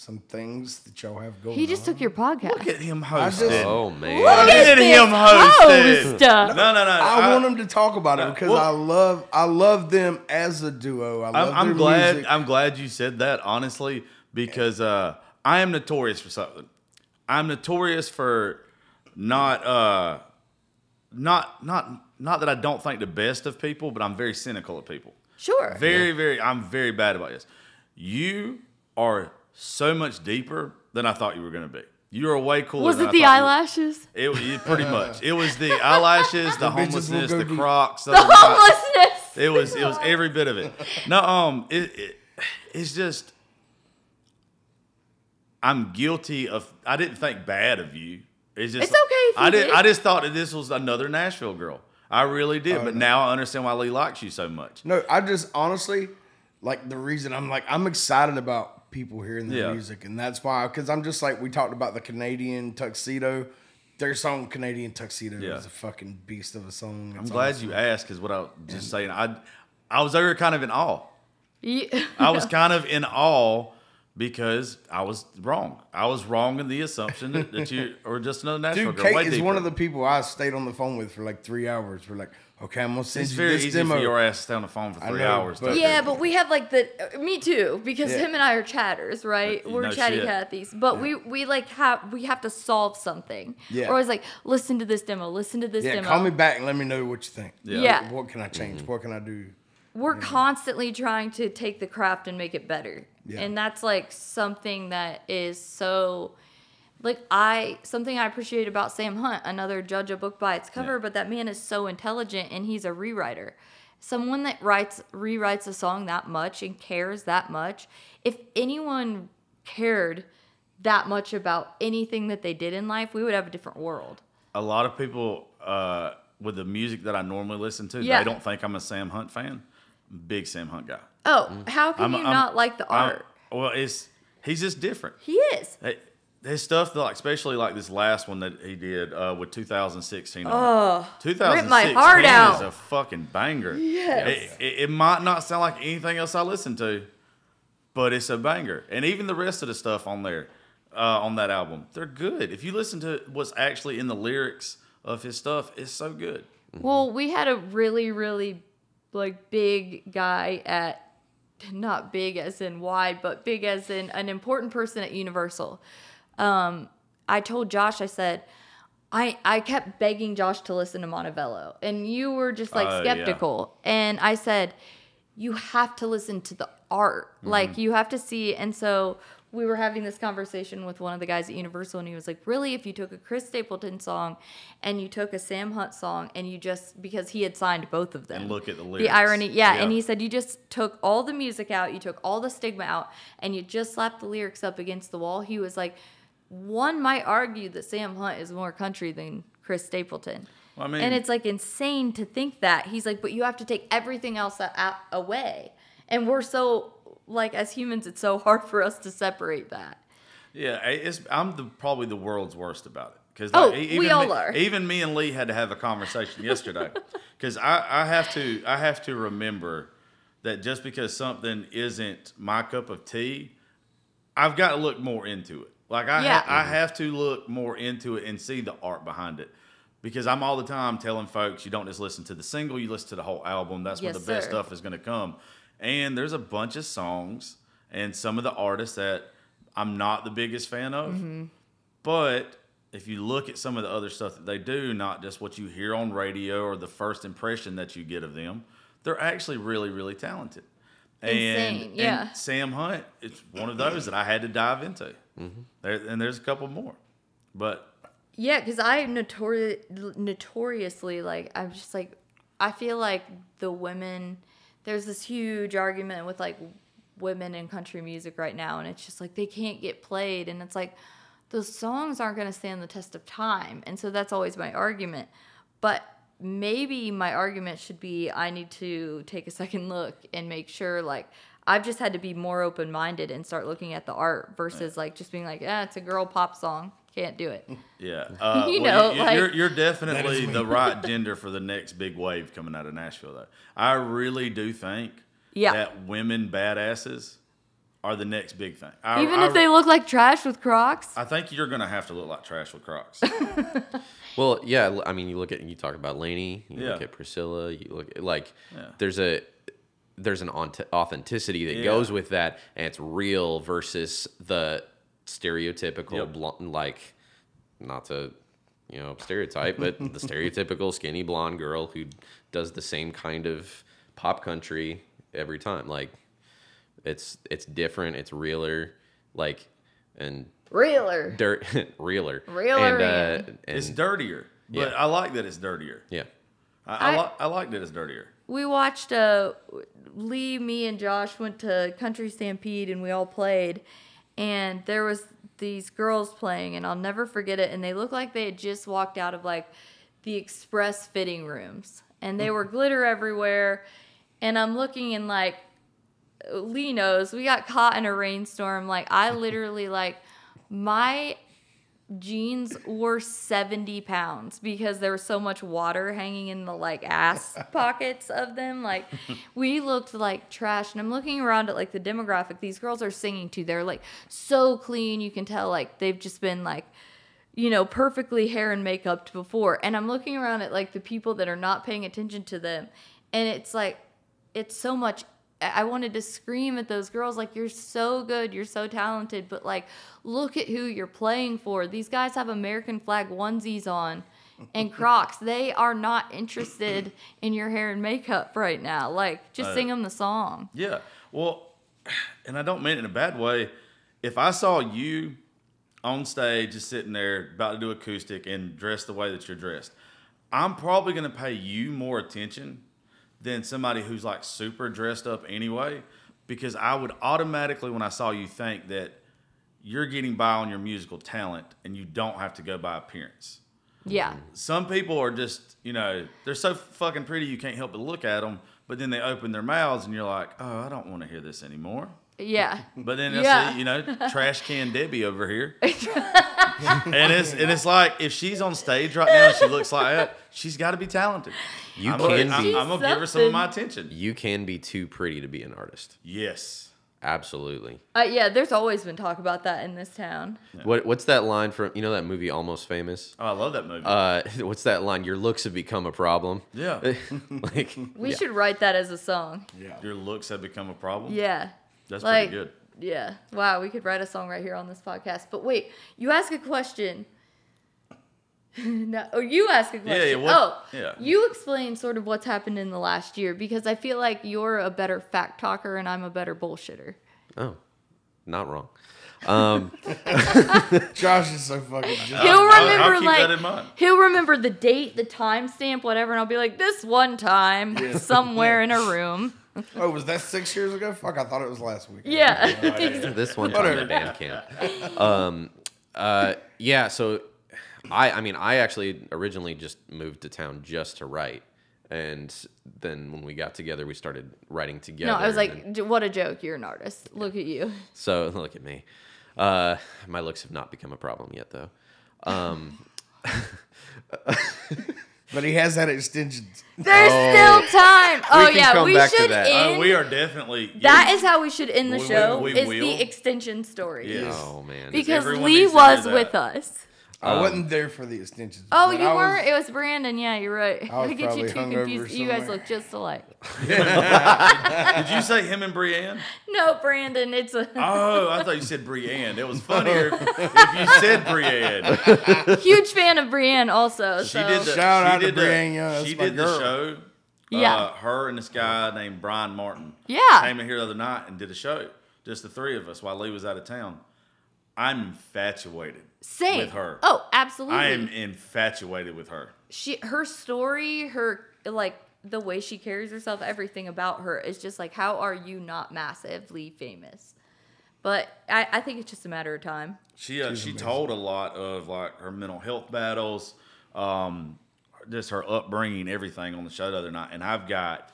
some things that y'all have going He just on? took your podcast. Look at him just- hosting. Oh man. Look at him hosting. host. No, no, no. I, want them to talk about it because well- I love I love them as a duo. I love I'm, I'm glad. music. I'm glad you said that. Honestly, because uh, I am notorious for something. I'm notorious for not, uh, not, not, not that I don't think the best of people, but I'm very cynical of people. Sure. Very, very. I'm very bad about this. You are so much deeper than I thought you were going to be. You were way cooler. Was than it I the eyelashes? It, was- it pretty much. It was the eyelashes, the, bitches will homelessness, the deep. Crocs, The Southern Crocs. homelessness. It was it was every bit of it. No, um, it, it it's just I'm guilty of. I didn't think bad of you. It's just It's okay if you I did. did. I just thought that this was another Nashville girl. I really did, Oh, but no. now I understand why Lee likes you so much. No, I just honestly like the reason I'm like I'm excited about people hearing their Yeah. music, and that's why because I'm just like we talked about the Canadian tuxedo. Their song "Canadian Tuxedo" Yeah. is a fucking beast of a song. I'm glad awesome. you asked because what I was just saying. I I was over kind of in awe. You- I was kind of in awe because I was wrong. I was wrong in the assumption that, that you were just another Nashville Dude, girl. way Kate is one of the people I stayed on the phone with for like three hours. We're like, okay, I'm gonna send It's you very this easy demo. for your ass to stay on the phone for three know, hours. but- yeah, but we have like the uh, me too because Yeah. him and I are chatters, right? We're no chatty shit. Cathy's, but we we like have we have to solve something. Yeah. Or always like listen to this demo, listen to this yeah, demo. call me back and let me know what you think. Yeah. Yeah. What can I change? What can I do? We're constantly trying to take the craft and make it better. Yeah. And that's like something that is so like I something I appreciate about Sam Hunt, another judge a book by its cover, Yeah. but that man is so intelligent and he's a rewriter. Someone that writes rewrites a song that much and cares that much. If anyone cared that much about anything that they did in life, we would have a different world. a lot of people uh, with the music that I normally listen to, Yeah. they don't think I'm a Sam Hunt fan. Big Sam Hunt guy. Oh, how can I'm- you I'm- not like the I'm- art? well, it's he's just different. he is. Hey, His stuff, like especially like this last one that he did uh, with 2016. on it. Oh, 2016 rip my heart is a fucking banger. Yes. It, it, it might not sound like anything else I listen to, but it's a banger. And even the rest of the stuff on there, uh, on that album, they're good. If you listen to what's actually in the lyrics of his stuff, it's so good. Well, we had a really, really like big guy at not big as in wide, but big as in an important person at Universal. Um, I told Josh, I said, I I kept begging Josh to listen to Montevallo, and you were just like yeah. skeptical. And I said, you have to listen to the art, like you have to see. And so we were having this conversation with one of the guys at Universal, and he was like, "Really, if you took a Chris Stapleton song and you took a Sam Hunt song, and you just because he had signed both of them, And look at the lyrics, the irony, yeah." Yeah. And he said you just took all the music out, you took all the stigma out, and you just slapped the lyrics up against the wall. He was like, "One might argue that Sam Hunt is more country than Chris Stapleton." Well, I mean, and it's like insane to think that he's like but you have to take everything else a- away and we're so like as humans it's so hard for us to separate that Yeah, it's I'm the probably the world's worst about it because Oh, we all me, are. Even me and Lee had to have a conversation yesterday because I, I have to I have to remember that just because something isn't my cup of tea, I've got to look more into it. Like I Yeah. ha- I have to look more into it and see the art behind it. Because I'm all the time telling folks you don't just listen to the single, you listen to the whole album. That's where Yes, the best sir. stuff is going to come. And there's a bunch of songs and some of the artists that I'm not the biggest fan of. Mm-hmm. But if you look at some of the other stuff that they do, not just what you hear on radio or the first impression that you get of them, they're actually really, really talented. Insane, and, yeah. and Sam Hunt, it's one of those that I had to dive into. Mm-hmm. There, and there's a couple more. But yeah because i notori- notoriously like i'm just like i feel like the women there's this huge argument with like women in country music right now and it's just like they can't get played and it's like those songs aren't going to stand the test of time and so that's always my argument. But maybe my argument should be i need to take a second look and make sure like i've just had to be more open-minded and start looking at the art versus like just being like yeah it's a girl pop song can't do it yeah, uh, You well, know, you, like- you're, you're definitely the right gender for the next big wave coming out of Nashville. Though I really do think Yeah. that women badasses are the next big thing. I, Even I, if they look like trash with Crocs. I think you're gonna have to look like trash with Crocs. Well, yeah. I mean, you look at you talk about Lainey. You look at Priscilla. You look at like Yeah. there's a there's an authenticity that Yeah. goes with that, and it's real versus the stereotypical Yep. blonde, like not to you know stereotype, but the stereotypical skinny blonde girl who does the same kind of pop country every time. Like it's it's different. It's realer. Like and Realer. dirt realer, Reeler and, in. and It's dirtier, but Yeah. I like that it's dirtier. yeah. I, I, I- li- I like that it's dirtier. we watched uh Lee, me and Josh went to Country Stampede and we all played and there was these girls playing and I'll never forget it and they looked like they had just walked out of like the express fitting rooms. And they were glitter everywhere. And I'm looking and like Lee knows we got caught in a rainstorm. Like I literally like my jeans were 70 pounds because there was so much water hanging in the like ass pockets of them. Like we looked like trash. And i'm looking around at like the demographic these girls are singing to. They're like so clean. You can tell like they've just been like you know perfectly hair and makeup before. And i'm looking around at like the people that are not paying attention to them. And it's like it's so much I wanted to scream at those girls like you're so good, you're so talented, but like look at who you're playing for. These guys have American flag onesies on and Crocs. They are not interested in your hair and makeup right now. Like just Uh, sing them the song. Yeah. Well, and I don't mean it in a bad way. If I saw you on stage just sitting there about to do acoustic and dressed the way that you're dressed, I'm probably going to pay you more attention than somebody who's like super dressed up anyway, because I would automatically, when I saw you, think that you're getting by on your musical talent and you don't have to go by appearance Yeah. some people are just you know they're so fucking pretty you can't help but look at them but then they open their mouths and you're like oh i don't want to hear this anymore Yeah. but then I Yeah. see you know trash can debbie over here and it's and it's like if she's on stage right now and she looks like that she's got to be talented You I'm can gonna, be- I'm, I'm gonna give her some of my attention You can be too pretty to be an artist. yes Absolutely. Uh, yeah, there's always been talk about that in this town. What what's that line from you know that movie Almost Famous? oh i love that movie Uh, what's that line? Your looks have become a problem. yeah like We yeah. should write that as a song. Yeah. your looks have become a problem Yeah. That's like, pretty good Yeah. Wow, we could write a song right here on this podcast. But wait, you ask a question. no, oh, you ask a question. yeah, what- oh, yeah. You explain sort of what's happened in the last year because I feel like you're a better fact talker and I'm a better bullshitter. Oh, not wrong. Um, Josh is so fucking. Just, He'll I'll- I'll remember keep like that in mind. he'll remember the date, the timestamp, whatever, and I'll be like, this one time somewhere in a room. Oh, was that six years ago? Fuck, I thought it was last week. Yeah. this one time at band camp. Um, uh, yeah. So, I I mean I actually originally just moved to town just to write, and then when we got together, we started writing together. no, I was like, "J- what a joke. You're an artist. Look at you. so look at me. Uh, my looks have not become a problem yet, though. Um, But he has that extension. There's Oh. still time. Oh can yeah, come we back to should that. end. Uh, we are definitely that is how we should end the We- we- show. we is will. the extension story. Yes. oh man. Because Lee needs to hear was that. with us. I wasn't there for the extensions. Oh, you I weren't? It was Brandon. Yeah, you're right. I was I get you probably too hungover confused. You guys look just alike. Did you say him and Brienne? No, Brandon. It's a Oh, I thought you said Brienne. It was funnier if you said Brienne. huge fan of Brienne. Also, She so did the, Shout she out to did the- Brienne Young, that's She my did the show. Yeah. Uh, her and this guy named Brian Martin yeah. came in here the other night and did a show. Just the three of us while Lee was out of town. I'm infatuated Same. with her. Oh, absolutely. I am infatuated with her. she her story, her like the way she carries herself, everything about her is just like how are you not massively famous? But I, I think it's just a matter of time. She uh, she told a lot of like her mental health battles, um, just her upbringing, everything on the show the other night. And I've got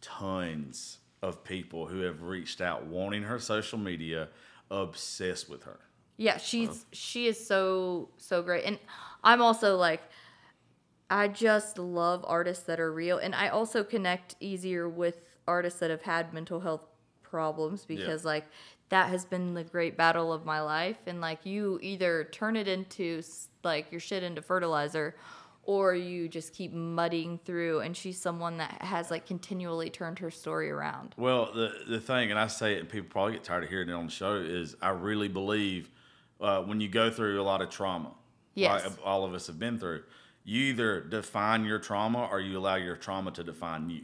tons of people who have reached out wanting her social media, obsessed with her. Yeah, she's she is so so great. And I'm also like I just love artists that are real. And I also connect easier with artists that have had mental health problems because like that has been the great battle of my life. And like you either turn it into like your shit into fertilizer or you just keep mudding through. And she's someone that has like continually turned her story around. Well, the the thing, and I say it, and people probably get tired of hearing it on the show, is I really believe uh, when you go through a lot of trauma, Yes. like all of us have been through, you either define your trauma or you allow your trauma to define you.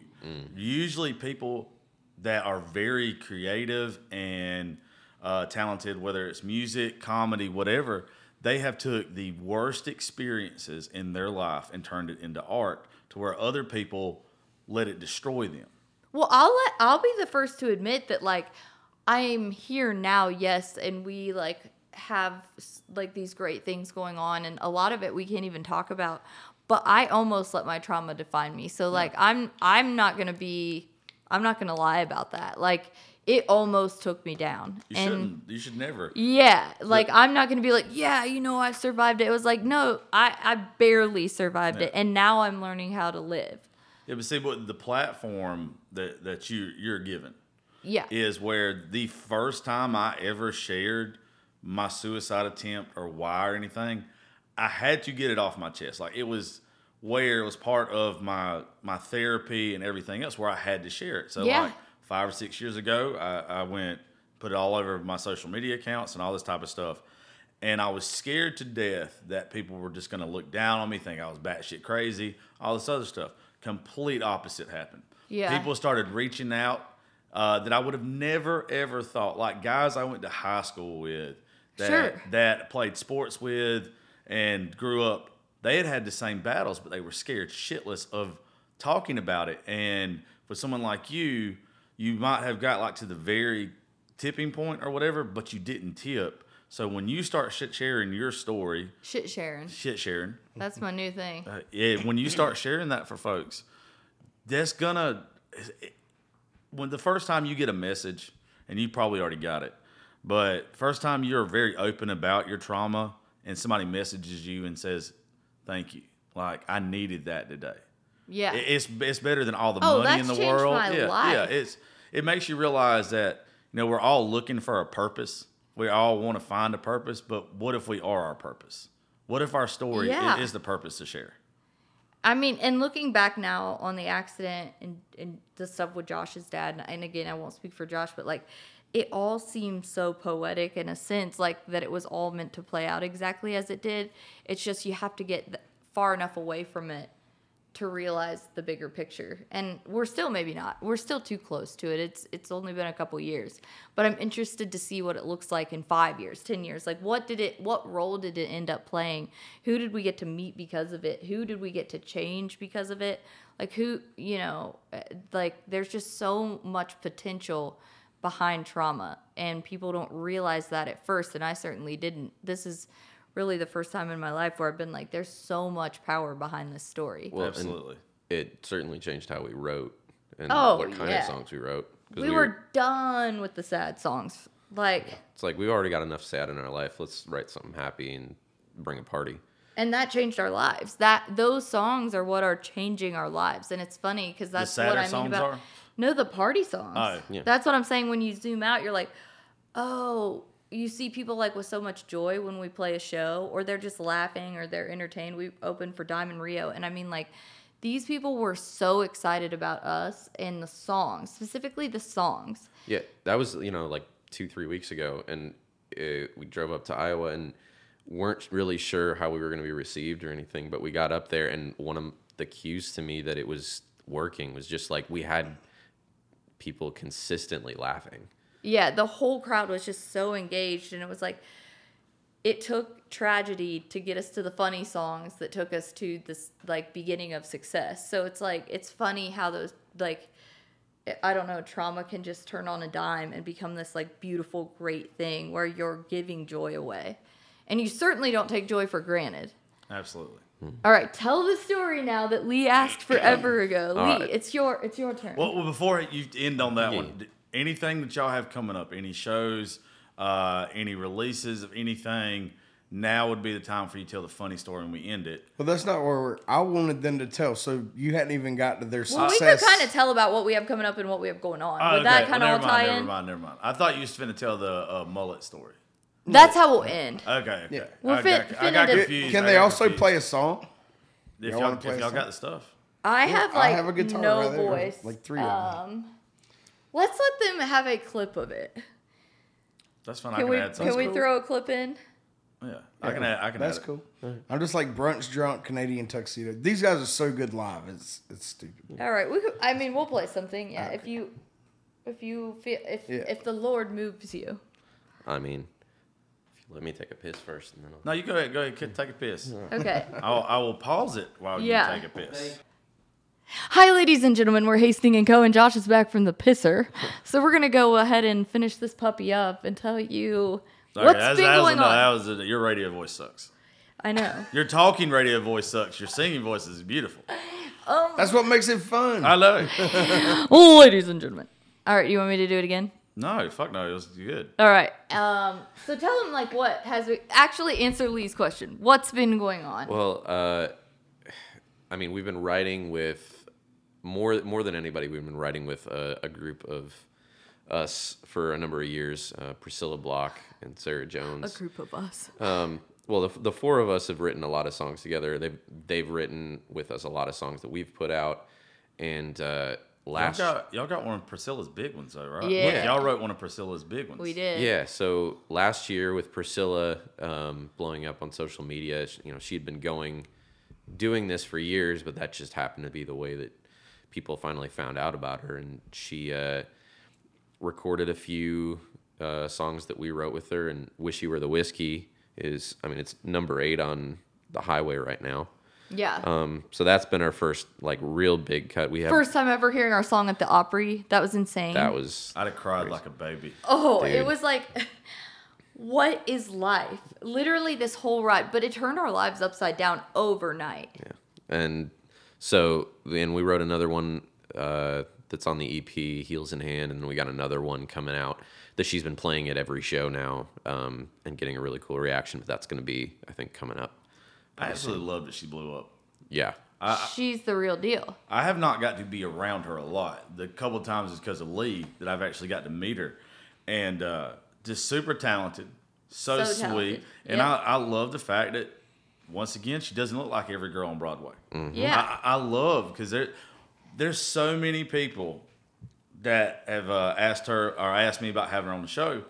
Usually, people that are very creative and uh, talented, whether it's music, comedy, whatever, they have took the worst experiences in their life and turned it into art to where other people let it destroy them. Well, I'll let I'll be the first to admit that like I'm here now, yes, and we like have like these great things going on and a lot of it we can't even talk about. But I almost let my trauma define me. So like I'm I'm not to be I'm not to lie about that. Like it almost took me down. You and shouldn't. You should never. yeah, like I'm not gonna be like, yeah, you know, I survived it. It was like, no, I I barely survived it, and now I'm learning how to live. Yeah, but see, what the platform that that you you're given Yeah, is where the first time I ever shared my suicide attempt or why or anything, I had to get it off my chest. Like it was where it was part of my my therapy and everything else where I had to share it. So Yeah. like five or six years ago, I, I went put it all over my social media accounts and all this type of stuff. And I was scared to death that people were just going to look down on me, think I was batshit crazy, all this other stuff. Complete opposite happened. Yeah. People started reaching out uh, that I would have never ever thought. Like guys I went to high school with, that Sure. that played sports with, and grew up. They had had the same battles, but they were scared shitless of talking about it. And for someone like you, you might have got like to the very tipping point or whatever, but you didn't tip. So when you start shit sharing your story, shit, sharing, shit sharing, that's my new thing. uh, yeah, when you start sharing that for folks, that's gonna. When the first time you get a message, and you probably already got it, but first time you're very open about your trauma, and somebody messages you and says, "Thank you," like I needed that today. Yeah, It's it's better than all the Oh, money in the world. my yeah, yeah. It's it makes you realize that you know we're all looking for a purpose. We all want to find a purpose, but what if we are our purpose? What if our story Yeah. is the purpose to share? I mean, and looking back now on the accident and, and the stuff with Josh's dad, and again, I won't speak for Josh, but like, it all seems so poetic in a sense, like that it was all meant to play out exactly as it did. It's just you have to get far enough away from it to realize the bigger picture. And we're still maybe not. We're still too close to it. It's it's only been a couple years. But I'm interested to see what it looks like in 5 years, 10 years. Like what did it what role did it end up playing? Who did we get to meet because of it? Who did we get to change because of it? Like who, you know, uh, like there's just so much potential behind trauma and people don't realize that at first and I certainly didn't. This is really the first time in my life where I've been like there's so much power behind this story. Well, Absolutely. It certainly changed how we wrote and Oh, what kind yeah. of songs we wrote. we, were, done with the sad songs. Like, It's like we've already got enough sad in our life. Let's write something happy and bring a party. and that changed our lives. That those songs are what are changing our lives, and it's funny because that's what sadder I mean songs about. are? No, the party songs. Oh. Yeah. That's what I'm saying. When you zoom out, you're like, oh, you see people like with so much joy when we play a show, or they're just laughing, or they're entertained. We opened for Diamond Rio, and I mean like. These people were so excited about us and the songs, specifically the songs. Yeah, that was you know like two three weeks ago, and uh we drove up to Iowa and weren't really sure how we were going to be received or anything. But we got up there, and one of the cues to me that it was working was just like we had people consistently laughing. yeah, the whole crowd was just so engaged, and it was like it took tragedy to get us to the funny songs that took us to this like beginning of success. So it's like it's funny how those like I don't know, trauma can just turn on a dime and become this like beautiful, great thing where you're giving joy away. And you certainly don't take joy for granted. Absolutely. All right, tell the story now that Lee asked forever ago. Lee, right. it's your it's your turn. Well, well, before you end on that Yeah. one, anything that y'all have coming up, any shows, uh, any releases of anything, now would be the time for you to tell the funny story and we end it. Well, that's not where we're. I wanted them to tell, so you hadn't even got to their well, success. we could kind of tell about what we have coming up and what we have going on. Oh, Would that kind of Well, all never tie mind, in? Never mind, never mind. I thought you were was finna tell the uh, mullet story. That's how we'll end. Okay, okay. Yeah. We'll I, fit- got, fit I got confused. Can they also confused. play a song? If Y'all y'all, if y'all song? got the stuff. I have I like have a guitar no right there, voice. like three of them. Um, let's let them have a clip of it. That's fine. I Can can we add can something. we cool. throw a clip in? Yeah, I can add. I can That's add it. cool. I'm just like brunch drunk Canadian tuxedo. These guys are so good live. It's it's stupid. All right, we could, I mean we'll play something. Yeah, if you if you feel if Yeah. if the Lord moves you. I mean, if you let me take a piss first, and then I'll. No, you go ahead. Go ahead. Take a piss. Okay. I'll, I will pause it while Yeah. you take a piss. Hi, ladies and gentlemen. We're Hastings and Co. and Josh is back from the pisser. So we're gonna go ahead and finish this puppy up and tell you Okay, what's that's- been that was going enough. on. That was it. Your radio voice sucks. I know. Your talking radio voice sucks. Your singing voice is beautiful. Um, that's what makes it fun. I love it. Oh, ladies and gentlemen. All right, you want me to do it again? No, fuck no. It was good. All right. Um. So tell them like what has actually answer Lee's question. What's been going on? Well, uh, I mean, we've been writing with more more than anybody. We've been writing with a, a group of us for a number of years. Uh, Priscilla Block and Sarah Jones. a group of us. Um, well, the, the four of us have written a lot of songs together. They've they've written with us a lot of songs that we've put out. And uh, Y'all got, y'all got one of Priscilla's big ones, though, right? Yeah. Look, y'all wrote one of Priscilla's big ones. We did. Yeah, so last year with Priscilla um, blowing up on social media, you know, she had been going, doing this for years, but that just happened to be the way that people finally found out about her, and she uh, recorded a few uh, songs that we wrote with her, and "Wish You Were the Whiskey" is, I mean, it's number eight on the highway right now. Yeah. Um, so that's been our first like real big cut. We have First time ever hearing our song at the Opry. That was insane. that was I'd have cried like a baby. Oh, it was like, what is life? Literally this whole ride, but it turned our lives upside down overnight. Yeah. And so then we wrote another one uh, that's on the EP, Heels in Hand, and then we got another one coming out that she's been playing at every show now um, and getting a really cool reaction. But that's going to be, I think, coming up. I absolutely love that she blew up. Yeah, She's the real deal. I have not got to be around her a lot. The couple times is because of Lee that I've actually got to meet her, and uh, just super talented, so, So sweet, talented. and Yep. I, I love the fact that once again she doesn't look like every girl on Broadway. Yeah. I, I love because there there's so many people that have uh, asked her or asked me about having her on the show,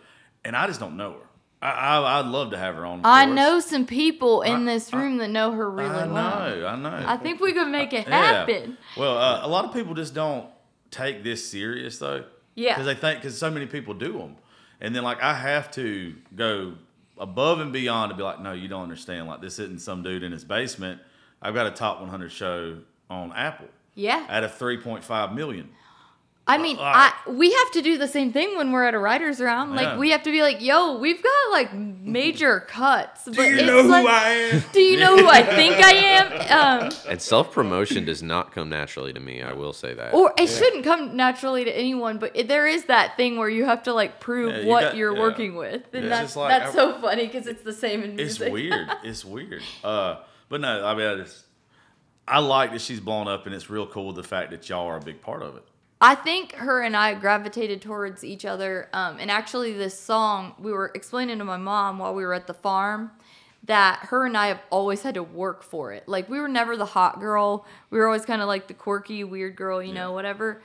and I just don't know her. I, I I'd love to have her on. I course. know some people in I- this room that know her really well. I know. well. I know. I think we could make it happen. Yeah. Well, uh, a lot of people just don't take this serious though. Yeah. Because they think because so many people do them, and then like I have to go above and beyond to be like, no, you don't understand. Like this isn't some dude in his basement. I've got a top 100 show on Apple Yeah. out of 3.5 million. I mean, Uh, I we have to do the same thing when we're at a writers round. Like Yeah. we have to be like, "Yo, we've got like major cuts." But Do you it's know who like, I am? Do you know who I think I am? Um, and self promotion does not come naturally to me. I will say that. or it shouldn't come naturally to anyone, but it, there is that thing where you have to like prove Yeah, you what got- you're yeah. working with, and Yeah. that's like- that's so funny because it's the same in music. It's weird. It's weird. Uh, but no, I mean, I just I like that she's blown up, and it's real cool the fact that y'all are a big part of it. I think her and I gravitated towards each other. Um, and actually, this song, we were explaining to my mom while we were at the farm that her and I have always had to work for it. Like, we were never the hot girl. We were always kind of like the quirky, weird girl, you know, whatever.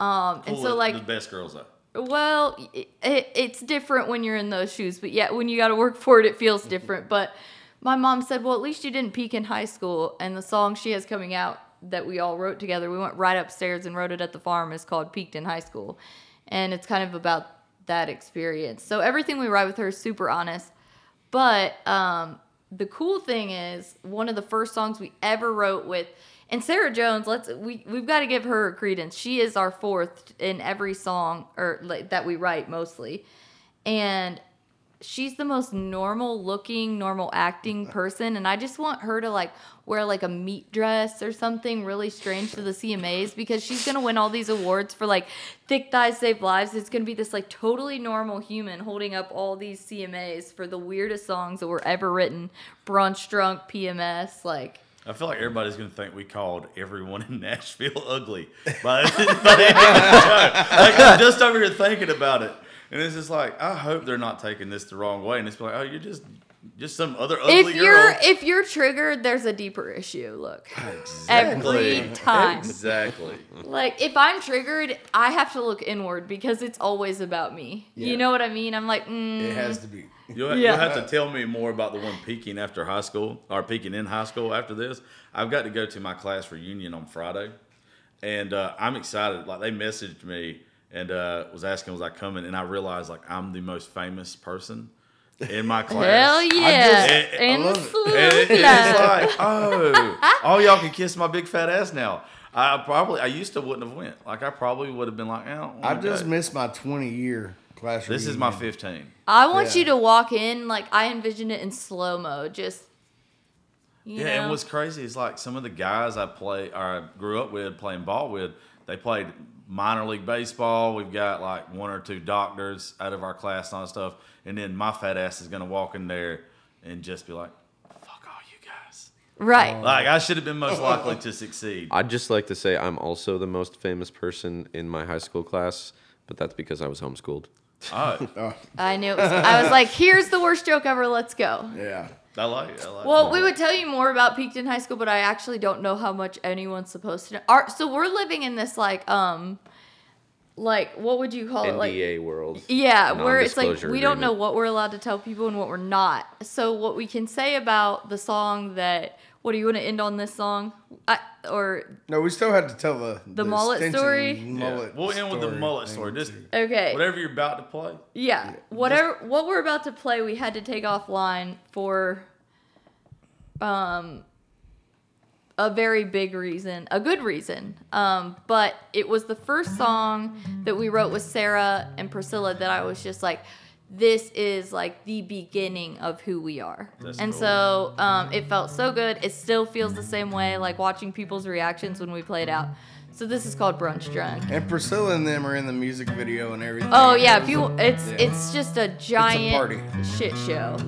Um, and so, like, the best girls though. well, it, it, it's different when you're in those shoes, but yeah, when you got to work for it, it feels different. But my mom said, "Well, at least you didn't peak in high school." And the song she has coming out that we all wrote together, we went right upstairs and wrote it at the farm, It's called "Peaked in High School," and it's kind of about that experience. So everything we write with her is super honest. But um, the cool thing is, one of the first songs we ever wrote with, and Sarah Jones. Let's we we've got to give her credence. She is our fourth in every song or like that we write mostly, and she's the most normal looking, normal acting uh-huh. person, and I just want her to like wear like a meat dress or something really strange to the CMAs because she's gonna win all these awards for like thick thighs save lives. It's gonna be this like totally normal human holding up all these CMAs for the weirdest songs that were ever written. Brunch drunk, PMS, like. I feel like everybody's going to think we called everyone in Nashville ugly. But, but like, I'm just over here thinking about it. And it's just like, I hope they're not taking this the wrong way. And it's like, oh, you're just just some other ugly If you're if you're triggered, there's a deeper issue. Look, every time. Exactly. Like if I'm triggered, I have to look inward because it's always about me. Yeah. You know what I mean? I'm like, mm, It has to be. You'll, Yeah. you'll have to tell me more about the one peaking after high school or peaking in high school after this. I've got to go to my class reunion on Friday, and uh, I'm excited. Like they messaged me and uh, was asking was I coming, and I realized like I'm the most famous person in my class. Hell yeah. just- I and love the it. flu And it- it's like, oh, all y'all can kiss my big fat ass now. I probably, I used to wouldn't have went. Like I probably would have been like, I I just go. missed my 20 year class. This is my 15. I want Yeah. you to walk in like I envision it in slow mo. Just you Yeah, know. and what's crazy is like some of the guys I play or I grew up with playing ball with, they played minor league baseball. We've got like one or two doctors out of our class and all that stuff. And then my fat ass is gonna walk in there and just be like, fuck all you guys. right. Oh. Like I should have been most likely to succeed. I'd just like to say I'm also the most famous person in my high school class, but that's because I was homeschooled. Oh, I knew. It was, I was like, "Here's the worst joke ever. Let's go." Yeah. I like it. I like Well, it. we would tell you more about Peaked in High School, but I actually don't know how much anyone's supposed to know. Our, so we're living in this like um, like what would you call it? Like NDA world. Yeah, where it's like Non-disclosure we don't know what we're allowed to tell people and what we're not. So what we can say about the song that what do you want to end on this song? I, or No, we still had to tell the The mullet extension story? Yeah. We'll end with the mullet story. Just okay. whatever you're about to play. Yeah, whatever what we're about to play, we had to take offline for um a very big reason, a good reason. Um, but it was the first song that we wrote with Sarah and Priscilla that I was just like, this is like the beginning of who we are. That's and cool. so um, it felt so good. It still feels the same way, like watching people's reactions when we played out. So this is called Brunch Drunk. And Priscilla and them are in the music video and everything. Oh yeah, if you it's Yeah. it's just a giant party. shit show.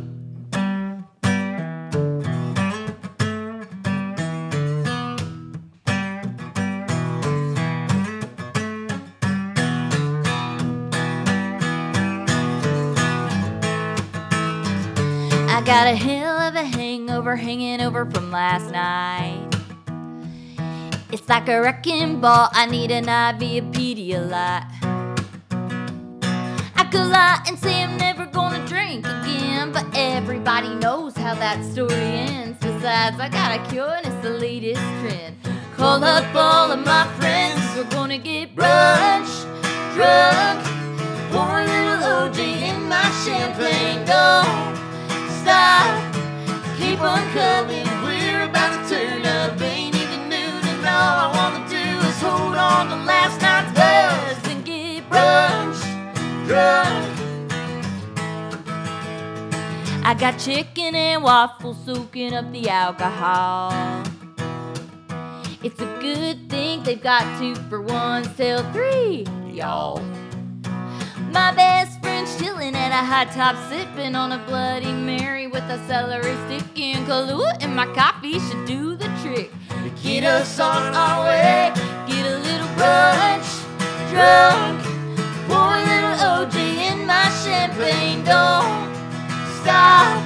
Got a hell of a hangover hanging over from last night. It's like a wrecking ball. I need an IV of Pedialyte. I could lie and say I'm never gonna drink again, but everybody knows how that story ends. Besides, I got a cure and it's the latest trend. Call up all of my friends, we're gonna get brunch drunk. Pour a little OJ in my champagne. Don't stop, keep on coming. We're about to turn up, ain't even noon, and all I wanna do is hold on to last night's buzz and get brunch drunk. I got chicken and waffles soaking up the alcohol. It's a good thing they've got two for one, sell three, y'all. My best friend's chilling at a hot top, sipping on a Bloody Mary with a celery stick and Kahlua, and my coffee should do the trick. Get us on our way, get a little brunch drunk, pour a little OJ in my champagne. Don't stop,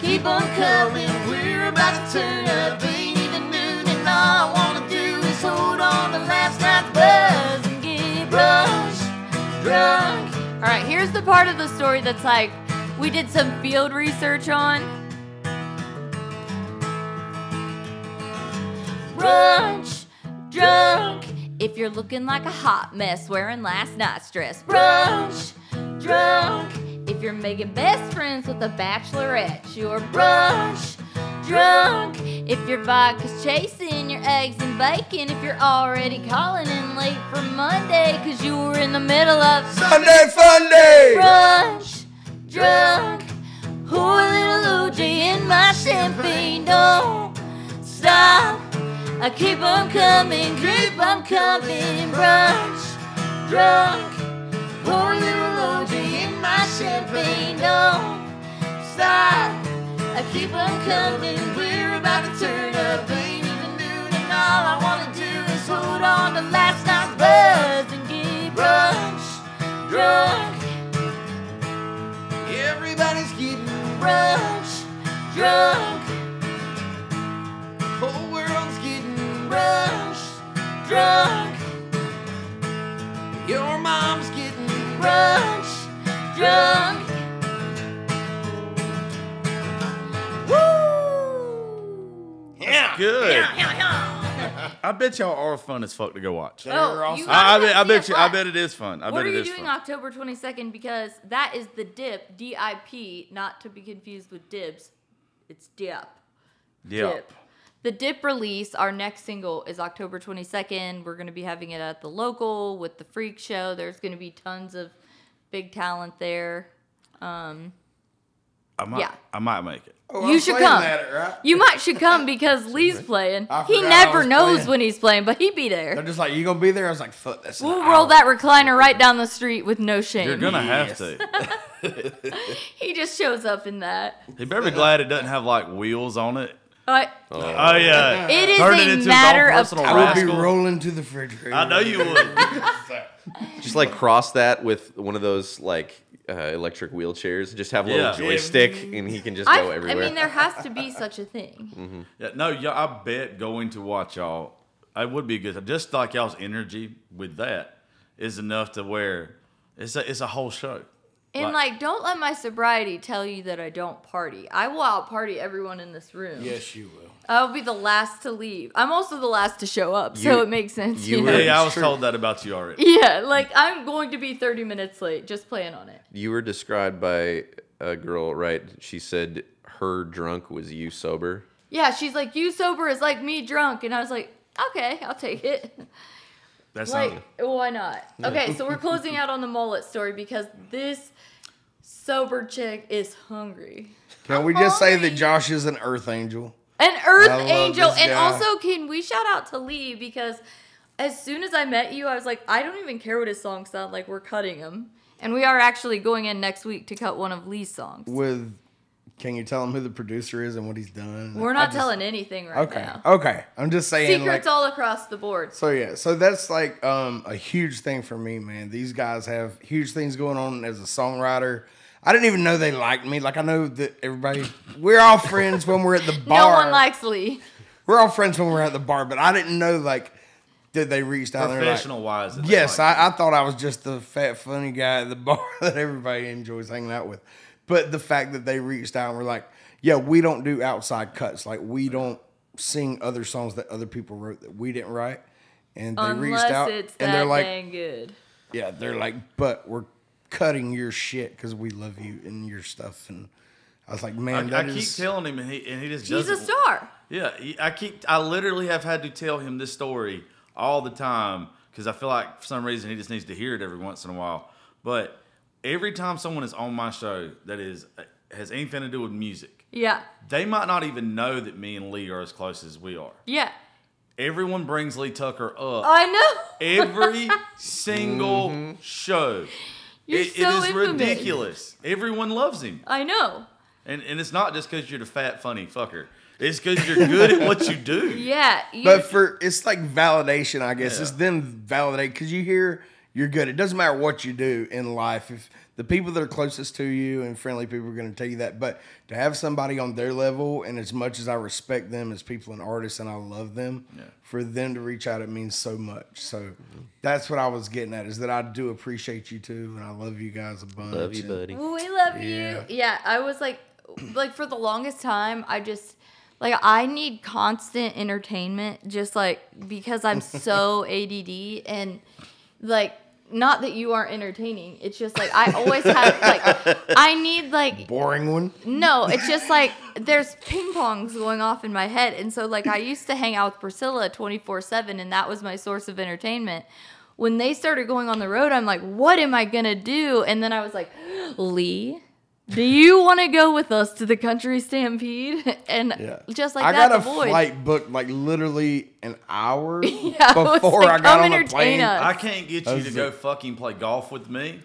keep on coming. We're about to turn up, ain't even noon, and all I wanna do is hold on to last night's buzz and get brunch drunk. All right, here's the part of the story that's like we did some field research on. Brunch drunk. If you're looking like a hot mess wearing last night's dress. Brunch drunk. If you're making best friends with a bachelorette, you're brunch drunk. If your vodka's chasing your eggs and bacon, if you're already calling in late for Monday because you were in the middle of Sunday Fun Day! brunch drunk. Pour a little OJ in my champagne. Don't stop. I keep on coming, keep on coming. Brunch drunk. Pour a little OJ in my champagne. Don't stop. I keep on coming. We're about to turn up. Ain't even noon, and all I wanna do is hold on to last night's buzz and get brunch drunk. Everybody's getting brunch drunk. whole world's getting Brunch drunk. your mom's getting Brunch drunk. Woo! yeah. Good. I I bet y'all are fun as fuck to go watch. Oh, also- you I, I bet, I bet you. I bet it is fun. I what bet are it you is doing fun. October 22nd? Because that is the dip, D I P, not to be confused with dibs. It's dip. Yep. Dip. The Dip release, our next single, is October 22nd. We're going to be having it at the local with the Freak Show. There's going to be tons of big talent there. Um, I might, Yeah. I might make it. Oh, you I'm should come. At it, right? You might should come because Lee's playing. He never knows playing. when he's playing, but he'd be there. They're just like, you gonna be there? I was like, fuck, that's. We'll roll hour. that recliner right down the street with no shame. You're gonna have to. he just shows up in that. He better be glad it doesn't have like wheels on it. But Oh yeah. it is Turn it a into matter of personal I would be rolling to the refrigerator. I know you would. Just like cross that with one of those like uh, electric wheelchairs. Just have a little Yeah. joystick, and he can just I, go I everywhere. mean, there has to be such a thing. Yeah, no, yeah, I bet going to watch y'all, it would be good. Just like y'all's energy with that is enough to where it's a it's a whole show. And like, don't let my sobriety tell you that I don't party. I will out party everyone in this room. Yes, you will. I'll be the last to leave. I'm also the last to show up, so it makes sense. you You, were- know? Yeah, yeah, I was told that about you already. Yeah, like I'm going to be 30 minutes late. Just plan on it. you were described by a girl, right? She said her drunk was you sober. Yeah, she's like, you sober is like me drunk, and I was like, okay, I'll take it. That's Like, not. why not? Okay, so we're closing out on the mullet story because this sober chick is hungry. Can I'm we just say that. Josh is an Earth Angel? An Earth Angel. And also, can we shout out to Lee because as soon as I met you, I was like, I don't even care what his songs sound like. We're cutting him, And we are actually going in next week to cut one of Lee's songs. With, can you tell him who the producer is and what he's done? We're not just- telling anything right Okay, now. okay. I'm just saying. Secrets like, all across the board. So yeah, so that's like um, a huge thing for me, man. These guys have huge things going on as a songwriter. I didn't even know they liked me. Like I know that everybody, we're all friends when we're at the bar. No one likes Lee. We're all friends when we're at the bar, but I didn't know like did they reached out there like, Professional wise. Yes, like. I, I thought I was just the fat, funny guy at the bar that everybody enjoys hanging out with. But the fact that they reached out and were like, yeah, we don't do outside cuts. Like, we don't sing other songs that other people wrote that we didn't write. And they Unless reached out it's and that they're like, dang good. yeah, they're like, but we're cutting your shit because we love you and your stuff. And I was like, man, I, I that keep telling him, and he and he just He's a doesn't. star. Yeah, he- I keep. I literally have had to tell him this story all the time because I feel like for some reason he just needs to hear it every once in a while. But every time someone is on my show that is has anything to do with music, Yeah. they might not even know that me and Lee are as close as we are. Yeah. Everyone brings Lee Tucker up I know. every single mm-hmm. show. You're It- so it is infamous. ridiculous. Everyone loves him. I know. And, and it's not just because you're the fat, funny fucker. It's because you're good at what you do. Yeah. You, But for it's like validation, I guess. Yeah. It's them validate because you hear you're good. It doesn't matter what you do in life. If the people that are closest to you and friendly people are going to tell you that, but to have somebody on their level, and as much as I respect them as people and artists, and I love them, for them to reach out, it means so much. So that's what I was getting at is that I do appreciate you too, and I love you guys a bunch. Love you, and- buddy. we love Yeah. you. Yeah. I was like, like for the longest time, I just like I need constant entertainment, just like because I'm so ADD and like. Not that you aren't entertaining. It's just like I always have like I need like Boring one. No, it's just like there's ping pongs going off in my head. And so, like, I used to hang out with Priscilla 24 7, and that was my source of entertainment. When they started going on the road, I'm like, what am I going to do? And then I was like, Lee, do you want to go with us to the country stampede? And Yeah. just like I that, got a the void. flight booked like literally an hour Yeah, I before like, I got on the plane. us. I can't get you That's to go it. fucking play golf with me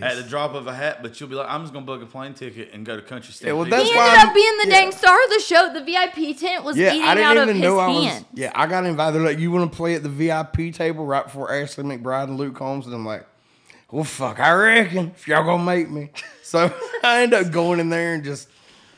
at the drop of a hat, but you'll be like, I'm just gonna book a plane ticket and go to country stampede. well, that's he why ended I'm- up being the yeah. dang star of the show. The VIP tent was Yeah, eating I didn't out even of his know I was. hand. Yeah, I got invited. They're like, you want to play at the VIP table right before Ashley McBryde and Luke Holmes? And I'm like, well, fuck, I reckon if y'all gonna make me. So I end up going in there and just,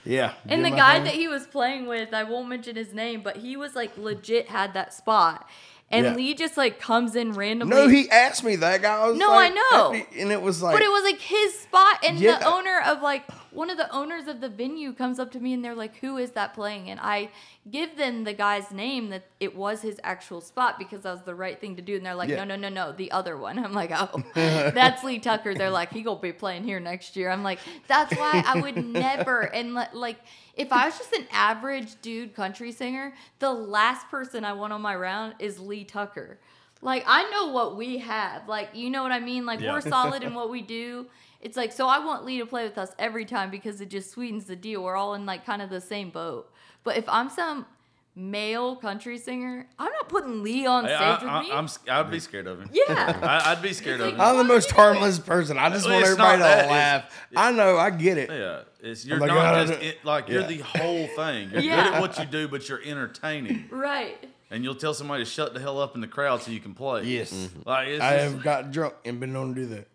yeah. And the guy thing. that he was playing with, I won't mention his name, but he was like legit had that spot. And Yeah. Lee just like comes in randomly. No, he asked me that guy. I No, like, I know. and it was like, but it was like his spot, and Yeah. the owner of like one of the owners of the venue comes up to me and they're like, "Who is that playing?" And I give them the guy's name that it was his actual spot because that was the right thing to do. And they're like, Yeah. "No, no, no, no, the other one." I'm like, "Oh, that's Lee Tucker." They're like, "He gonna be playing here next year." I'm like, "That's why I would never." And li- like, if I was just an average dude country singer, the last person I want on my round is Lee Tucker. Like I know what we have. Like you know what I mean? Like Yeah. we're solid in what we do. It's like so I want Lee to play with us every time because it just sweetens the deal. We're all in like kind of the same boat. But if I'm some male country singer, I'm not putting Lee on stage I, with I, me. I'm, s- I'd be scared of him. yeah. I, I'd be scared It's of him. I'm the most would you harmless person. I just Well, want everybody to that, laugh. it's- I know, I get it. Yeah, it's you're like, not "Ah, just it, like you're the whole thing. You're Yeah. good at what you do, but you're entertaining, Right. and you'll tell somebody to shut the hell up in the crowd so you can play. Yes. like it's I just- have got drunk and been known to do that.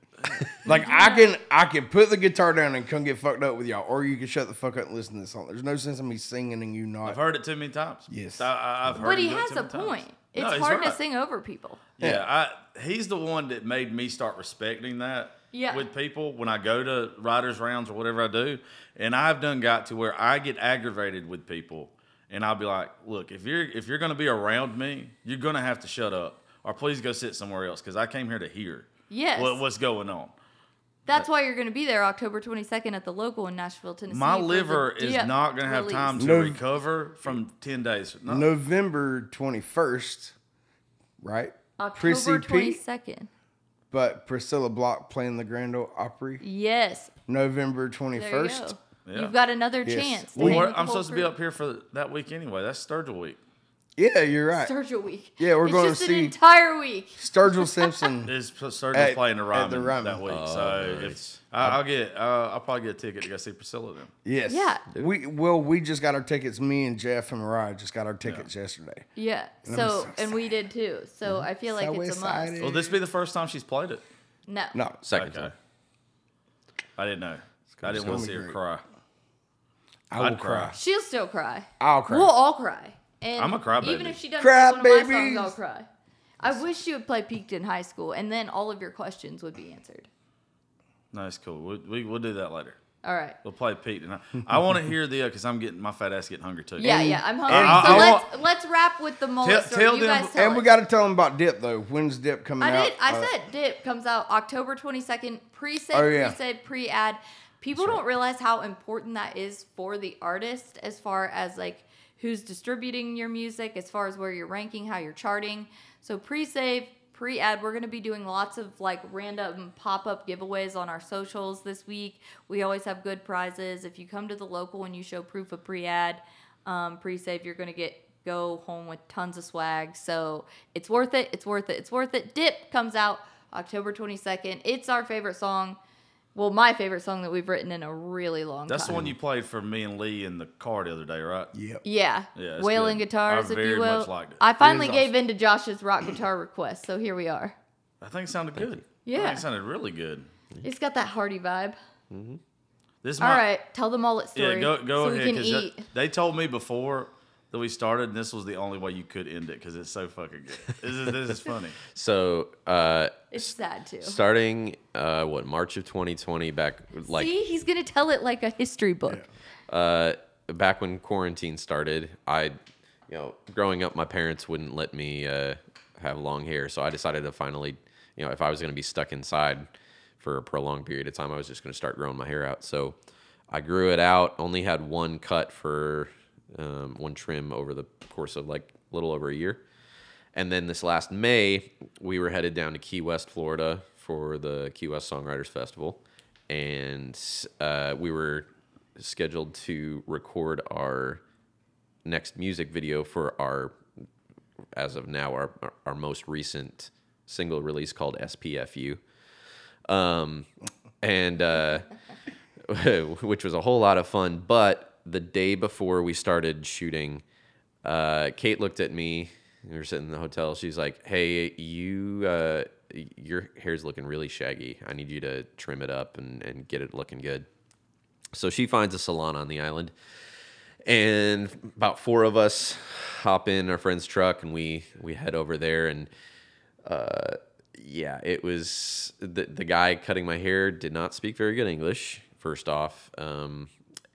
Like I can I can put the guitar down and come get fucked up with y'all, or you can shut the fuck up and listen to this song. There's no sense in me singing and you not. I've heard it too many times. Yes. I, I, I've heard. But him he do it has too a many times. point. No, It's he's hard to sing over people. Yeah, I, he's the one that made me start respecting that Yeah. with people when I go to writers rounds or whatever I do. And I've done got to where I get aggravated with people, and I'll be like, "Look, if you're if you're going to be around me, you're going to have to shut up, or please go sit somewhere else because I came here to hear Yes. what, what's going on." That's why you're going to be there October 22nd at the local in Nashville, Tennessee. My liver is not going to have time to No. recover from ten days. No. November 21st, right? October Prissy P, 22nd. but Priscilla Block playing the Grand Ole Opry. Yes. November There you 21st. go. Yeah. You've got another Yes. chance. to Well, hang what- with the I'm whole supposed to be up here for that week anyway. That's Sturgill week. Yeah, you're right. Sturgill week. Yeah, we're it's going to see- an entire week. Sturgill Simpson. Is Sturgill's At- playing the at Ryman, the Ryman. that week, Oh, so nice. if I, I'll get, uh, I'll probably get a ticket to go see Priscilla then. Yes. Yeah. We well, we just got our tickets. Me and Jeff and Mariah just got our tickets yesterday. Yeah. And So, so and we did too. So I feel like So it's a must. Will this be the first time she's played it? No. No, Second Okay. time. I didn't know. I didn't gonna want to be see her great. cry. I will I'd cry. cry. She'll still cry. I'll cry. We'll all cry. And I'm a crybaby. Even if she doesn't Cry play one of my babies. songs, I'll cry. I wish you would play Peaked in high school, and then all of your questions would be answered. Nice, cool. We, we, we'll do that later. All right. We'll play Pete. And I, I want to hear the, because I'm getting, my fat ass getting hungry too. Yeah, yeah. I'm hungry. I- so I let's let's wrap with the mullet Tell- story. tell you them- guys tell and we got to tell them about Dip though. When's Dip coming I out? did. I Uh, said Dip comes out October 22nd. Pre-save, Oh, yeah. pre-save, pre-add. People don't realize how important that is for the artist as far as like who's distributing your music, as far as where you're ranking, how you're charting. So pre-save, pre-add, we're going to be doing lots of like random pop-up giveaways on our socials this week. We always have good prizes. If you come to the local and you show proof of pre-add, um, pre-save, you're going to get go home with tons of swag. So it's worth it. It's worth it. It's worth it. Dip comes out October 22nd. It's our favorite song. Well, my favorite song that we've written in a really long time. That's the one you played for me and Lee in the car the other day, right? Yep. Yeah. Yeah, it's Wailing good. guitars, I if very you will. much liked it. I finally is gave awesome. in to Josh's rock guitar request, so here we are. I think it sounded good. I Yeah. think it sounded really good. It's got that hearty vibe. This is All my, right, tell the mullet story. Yeah, go go so ahead. we can 'cause eat. that- they told me before that we started, and this was the only way you could end it because it's so fucking good. This is this is funny. So, uh, It's sad too. starting uh, what March of 2020, back like See, he's gonna tell it like a history book. uh, back when quarantine started, I, you know, growing up, my parents wouldn't let me uh, have long hair, so I decided to finally, you know, if I was going to be stuck inside for a prolonged period of time, I was just going to start growing my hair out. So I grew it out. Only had one cut for um, one trim over the course of like a little over a year. And then this last May, we were headed down to Key West, Florida for the Key West Songwriters Festival. And uh, we were scheduled to record our next music video for our, as of now, our, our most recent single release called SPFU. Um, and uh, which was a whole lot of fun. But the day before we started shooting, uh, Kate looked at me. We were sitting in the hotel. She's like, "Hey, you, uh, your hair's looking really shaggy. I need you to trim it up and, and get it looking good." So she finds a salon on the island, and about four of us hop in our friend's truck and we we head over there and uh, yeah, it was the the guy cutting my hair did not speak very good English. first off, um,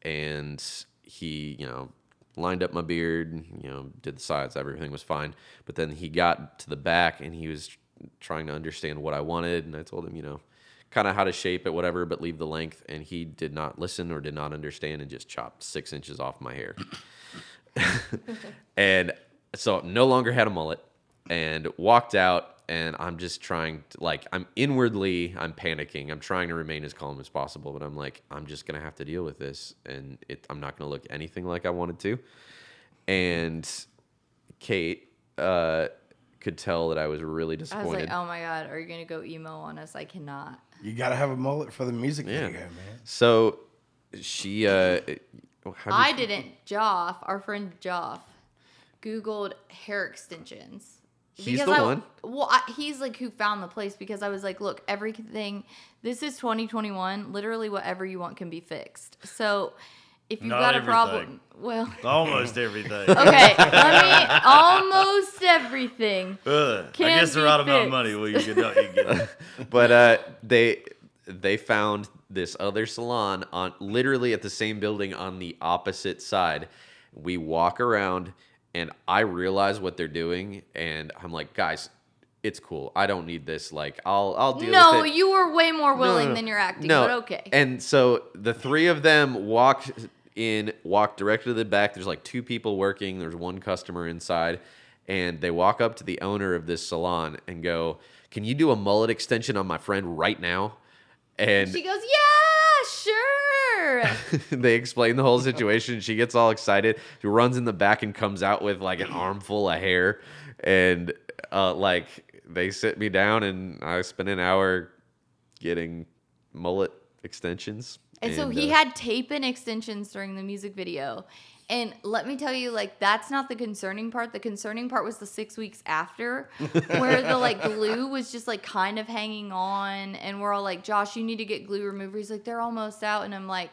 and he, you know, lined up my beard, you know, did the sides, everything was fine. But then he got to the back and he was trying to understand what I wanted, and I told him, you know, kind of how to shape it, whatever, but leave the length. And he did not listen or did not understand and just chopped six inches off my hair. and so no longer had a mullet and walked out and i'm just trying to like i'm inwardly i'm panicking i'm trying to remain as calm as possible but i'm like i'm just gonna have to deal with this and it, i'm not gonna look anything like i wanted to and kate uh, could tell that i was really I was disappointed like, oh my god, are you gonna go emo on us? I cannot. You gotta have a mullet for the music Yeah. video, man. so she uh how'd you- I didn't. Joff, our friend Joff, Googled hair extensions. He's Because the I, one? Well, I, he's like who found the place because I was like, look, everything. This is 2021. Literally, whatever you want can be fixed. So, if you've Not got a problem, well, Almost everything. okay. I mean, almost everything. Ugh, I guess the be right amount of money. Well, you can, you can get it. but uh, they they found this other salon on literally at the same building on the opposite side. We walk around and I realize what they're doing, and I'm like, guys, it's cool. I don't need this. Like, I'll I'll deal No, with it. you were way more willing no, no. than you're acting. No, but okay. And so the three of them walk in, walk directly to the back. There's like two people working. There's one customer inside, and they walk up to the owner of this salon and go, "Can you do a mullet extension on my friend right now?" And she goes, yeah, sure. they explain the whole situation. She gets all excited. She runs in the back and comes out with like an armful of hair. And uh, like they sit me down and I spent an hour getting mullet extensions. And, so he uh, had tape and extensions during the music video. And let me tell you, like, that's not the concerning part. The concerning part was the six weeks after, where the like glue was just like kind of hanging on. And we're all like, Josh, you need to get glue remover. He's like, they're almost out. And I'm like,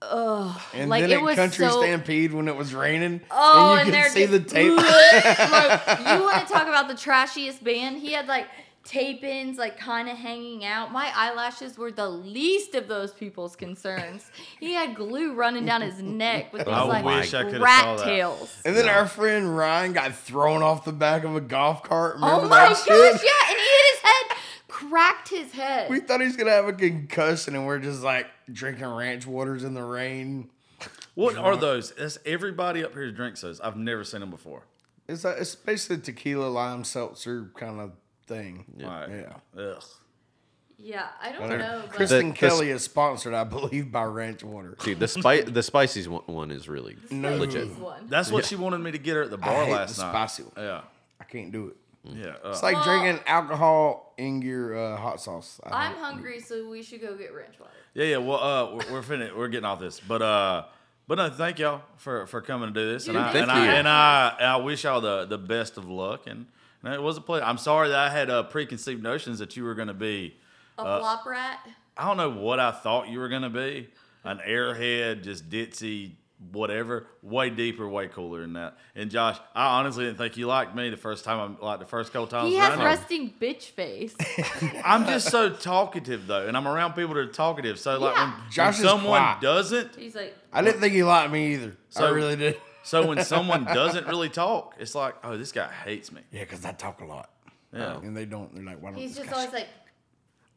ugh. And like, then it at was Country so. Stampede when it was raining, Oh, and and, you they're could see the tape. like, you want to talk about the trashiest band? He had like tape ins, like kind of hanging out. My eyelashes were the least of those people's concerns. He had glue running down his neck with these I like wish I could've saw rat that. tails. And then our friend Ryan got thrown off the back of a golf cart. Oh remember Oh my that gosh, shit? yeah, and he hit his head, cracked his head. We thought he was gonna have a concussion, and we're just like drinking ranch waters in the rain. What are those? That's everybody up here drinks those. I've never seen them before. It's a, it's basically tequila lime seltzer kind of thing. Right. Yeah. Ugh. yeah, I don't know. But Kristen The- the- Kelly is sponsored, I believe, by Ranch Water. Dude, the spice the spicy one, one is really No. legit. one. That's what she wanted me to get her at the bar hate last the night. spicy one. Yeah. I can't do it. Yeah. uh, It's like Well- drinking alcohol in your uh, hot sauce. I I'm hungry, so we should go get ranch water. Yeah, yeah. Well, uh, we're, we're finna, we're getting off this, but uh, but no, thank y'all for for coming to do this, and Dude, I thank and I you. and I and I wish y'all the the best of luck, and, and it was a pleasure. I'm sorry that I had uh, preconceived notions that you were gonna be. A Uh, flop rat. I don't know what I thought you were gonna be, an airhead, just ditzy, whatever. Way deeper, way cooler than that. And Josh, I honestly didn't think you liked me the first time. I like the first couple times. He around has you. resting bitch face. I'm just so talkative though, and I'm around people that are talkative. So like Yeah. when, when Josh is someone quiet. doesn't, He's like, I didn't think he liked me either. So I really did. So when someone doesn't really talk, it's like, oh, this guy hates me. Yeah, because I talk a lot. Yeah. And they don't. They're like, why don't he's this just guy always shut like,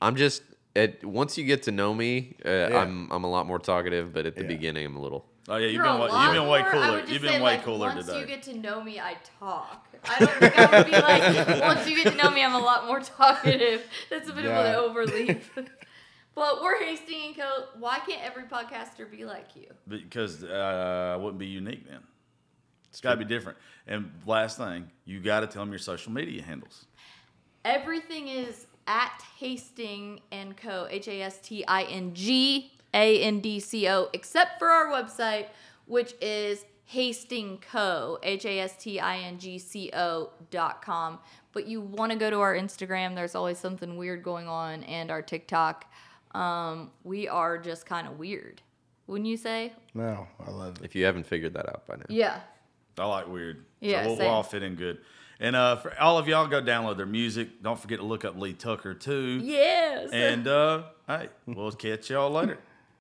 I'm just it, once you get to know me, uh, I'm I'm a lot more talkative, but at the Yeah. beginning I'm a little. Oh yeah, you've You're been a way, lot you've been way more- I cooler. would just You've say, been way like, cooler once today. you get to know me, I talk. I don't think I would be like, once you get to know me, I'm a lot more talkative. That's a bit Yeah. of an overleap. but we're Hasting and Co. Why can't every podcaster be like you? because uh, I wouldn't be unique then. It's got to be different. And last thing, you got to tell them your social media handles. Everything is at Hasting and Co. H A S T I N G A N D C O, except for our website, which is Hasting Co. H A S T I N G C O dot com. But you want to go to our Instagram. There's always something weird going on, and our TikTok. Um, we are just kind of weird, wouldn't you say? No, I love it. If you haven't figured that out by now, Yeah. I like weird. Yeah, so we'll, we'll all fit in good. And uh, for all of y'all, go download their music. Don't forget to look up Lee Tucker too. Yes. And uh, hey, we'll catch y'all later.